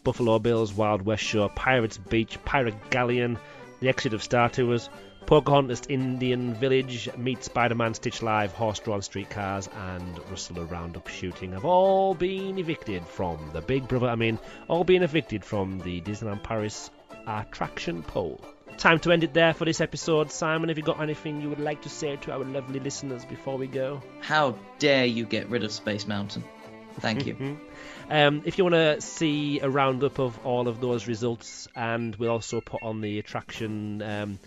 Buffalo Bills, Wild West Show, Pirates Beach, Pirate Galleon, The Exit of Star Tours, Pocahontas Indian Village, Meet Spider-Man Stitch Live, Horse-Drawn Streetcars, and Rustler Roundup Shooting have all been evicted from the Big Brother. I mean, all been evicted from the Disneyland Paris attraction poll. Time to end it there for this episode. Simon, have you got anything you would like to say to our lovely listeners before we go?
How dare you get rid of Space Mountain? Thank you.
Um, if you want to see a roundup of all of those results, and we'll also put on the attraction um,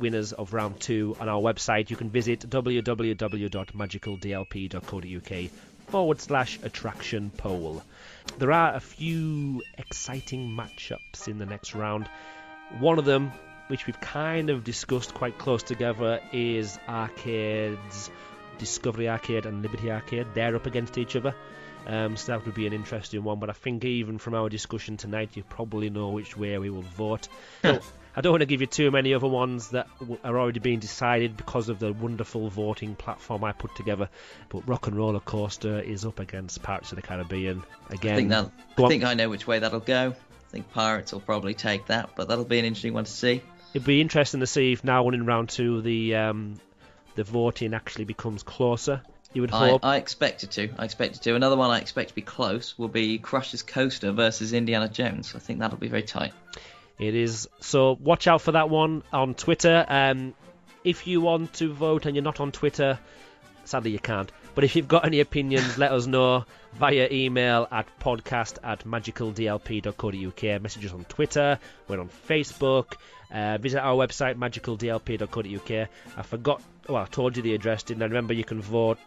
winners of round two on our website, you can visit www.magicaldlp.co.uk forward slash attraction poll. There are a few exciting matchups in the next round. One of them, which we've kind of discussed quite close together, is Arcade's Discovery Arcade and Liberty Arcade. They're up against each other. Um, so that would be an interesting one. But I think even from our discussion tonight, you probably know which way we will vote. So, I don't want to give you too many other ones that are already being decided because of the wonderful voting platform I put together. But Rock and Roller Coaster is up against Pirates of the Caribbean again.
I think that I think I know which way that'll go. I think Pirates will probably take that, but that'll be an interesting one to see.
It'd be interesting to see if now in round two the um, the voting actually becomes closer. You would hope.
I, I expect it to. I expect it to. Another one I expect to be close will be Crush's Coaster versus Indiana Jones. I think that'll be very tight.
It is. So watch out for that one on Twitter. Um, if you want to vote and you're not on Twitter, sadly you can't. But if you've got any opinions, let us know via email at podcast at magicaldlp.co.uk. Message us on Twitter. We're on Facebook. Uh, visit our website, magicaldlp.co.uk. I forgot, well, I told you the address, didn't I? Remember, you can vote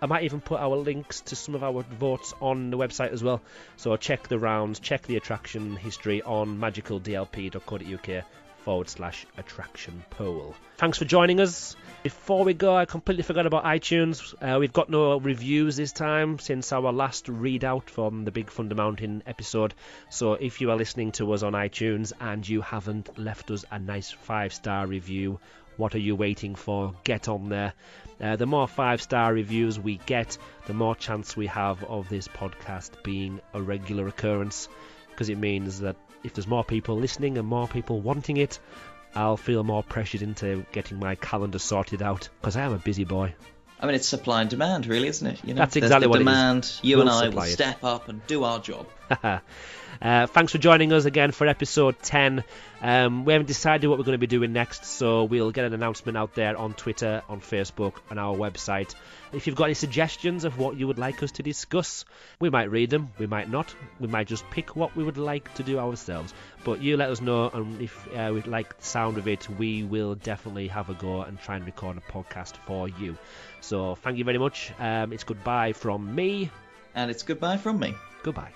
I might even put our links to some of our votes on the website as well. So check the rounds, check the attraction history on magicaldlp.co.uk forward slash attraction poll. Thanks for joining us. Before we go, I completely forgot about iTunes. Uh, we've got no reviews this time since our last readout from the Big Thunder Mountain episode. So if you are listening to us on iTunes and you haven't left us a nice five star review, what are you waiting for? Get on there. Uh, the more five star reviews we get, the more chance we have of this podcast being a regular occurrence because it means that if there's more people listening and more people wanting it, I'll feel more pressured into getting my calendar sorted out because I am a busy boy.
I mean, it's supply and demand, really, isn't it? You know,
That's exactly
the
what
demand.
it is.
You
We'll
and I will
it.
step up and do our job.
uh, thanks for joining us again for episode 10. Um, we haven't decided what we're going to be doing next, so we'll get an announcement out there on Twitter, on Facebook, on our website. If you've got any suggestions of what you would like us to discuss, we might read them, we might not. We might just pick what we would like to do ourselves. But you let us know, and if uh, we'd like the sound of it, we will definitely have a go and try and record a podcast for you. So thank you very much. Um, it's goodbye from me.
And it's goodbye from me.
Goodbye.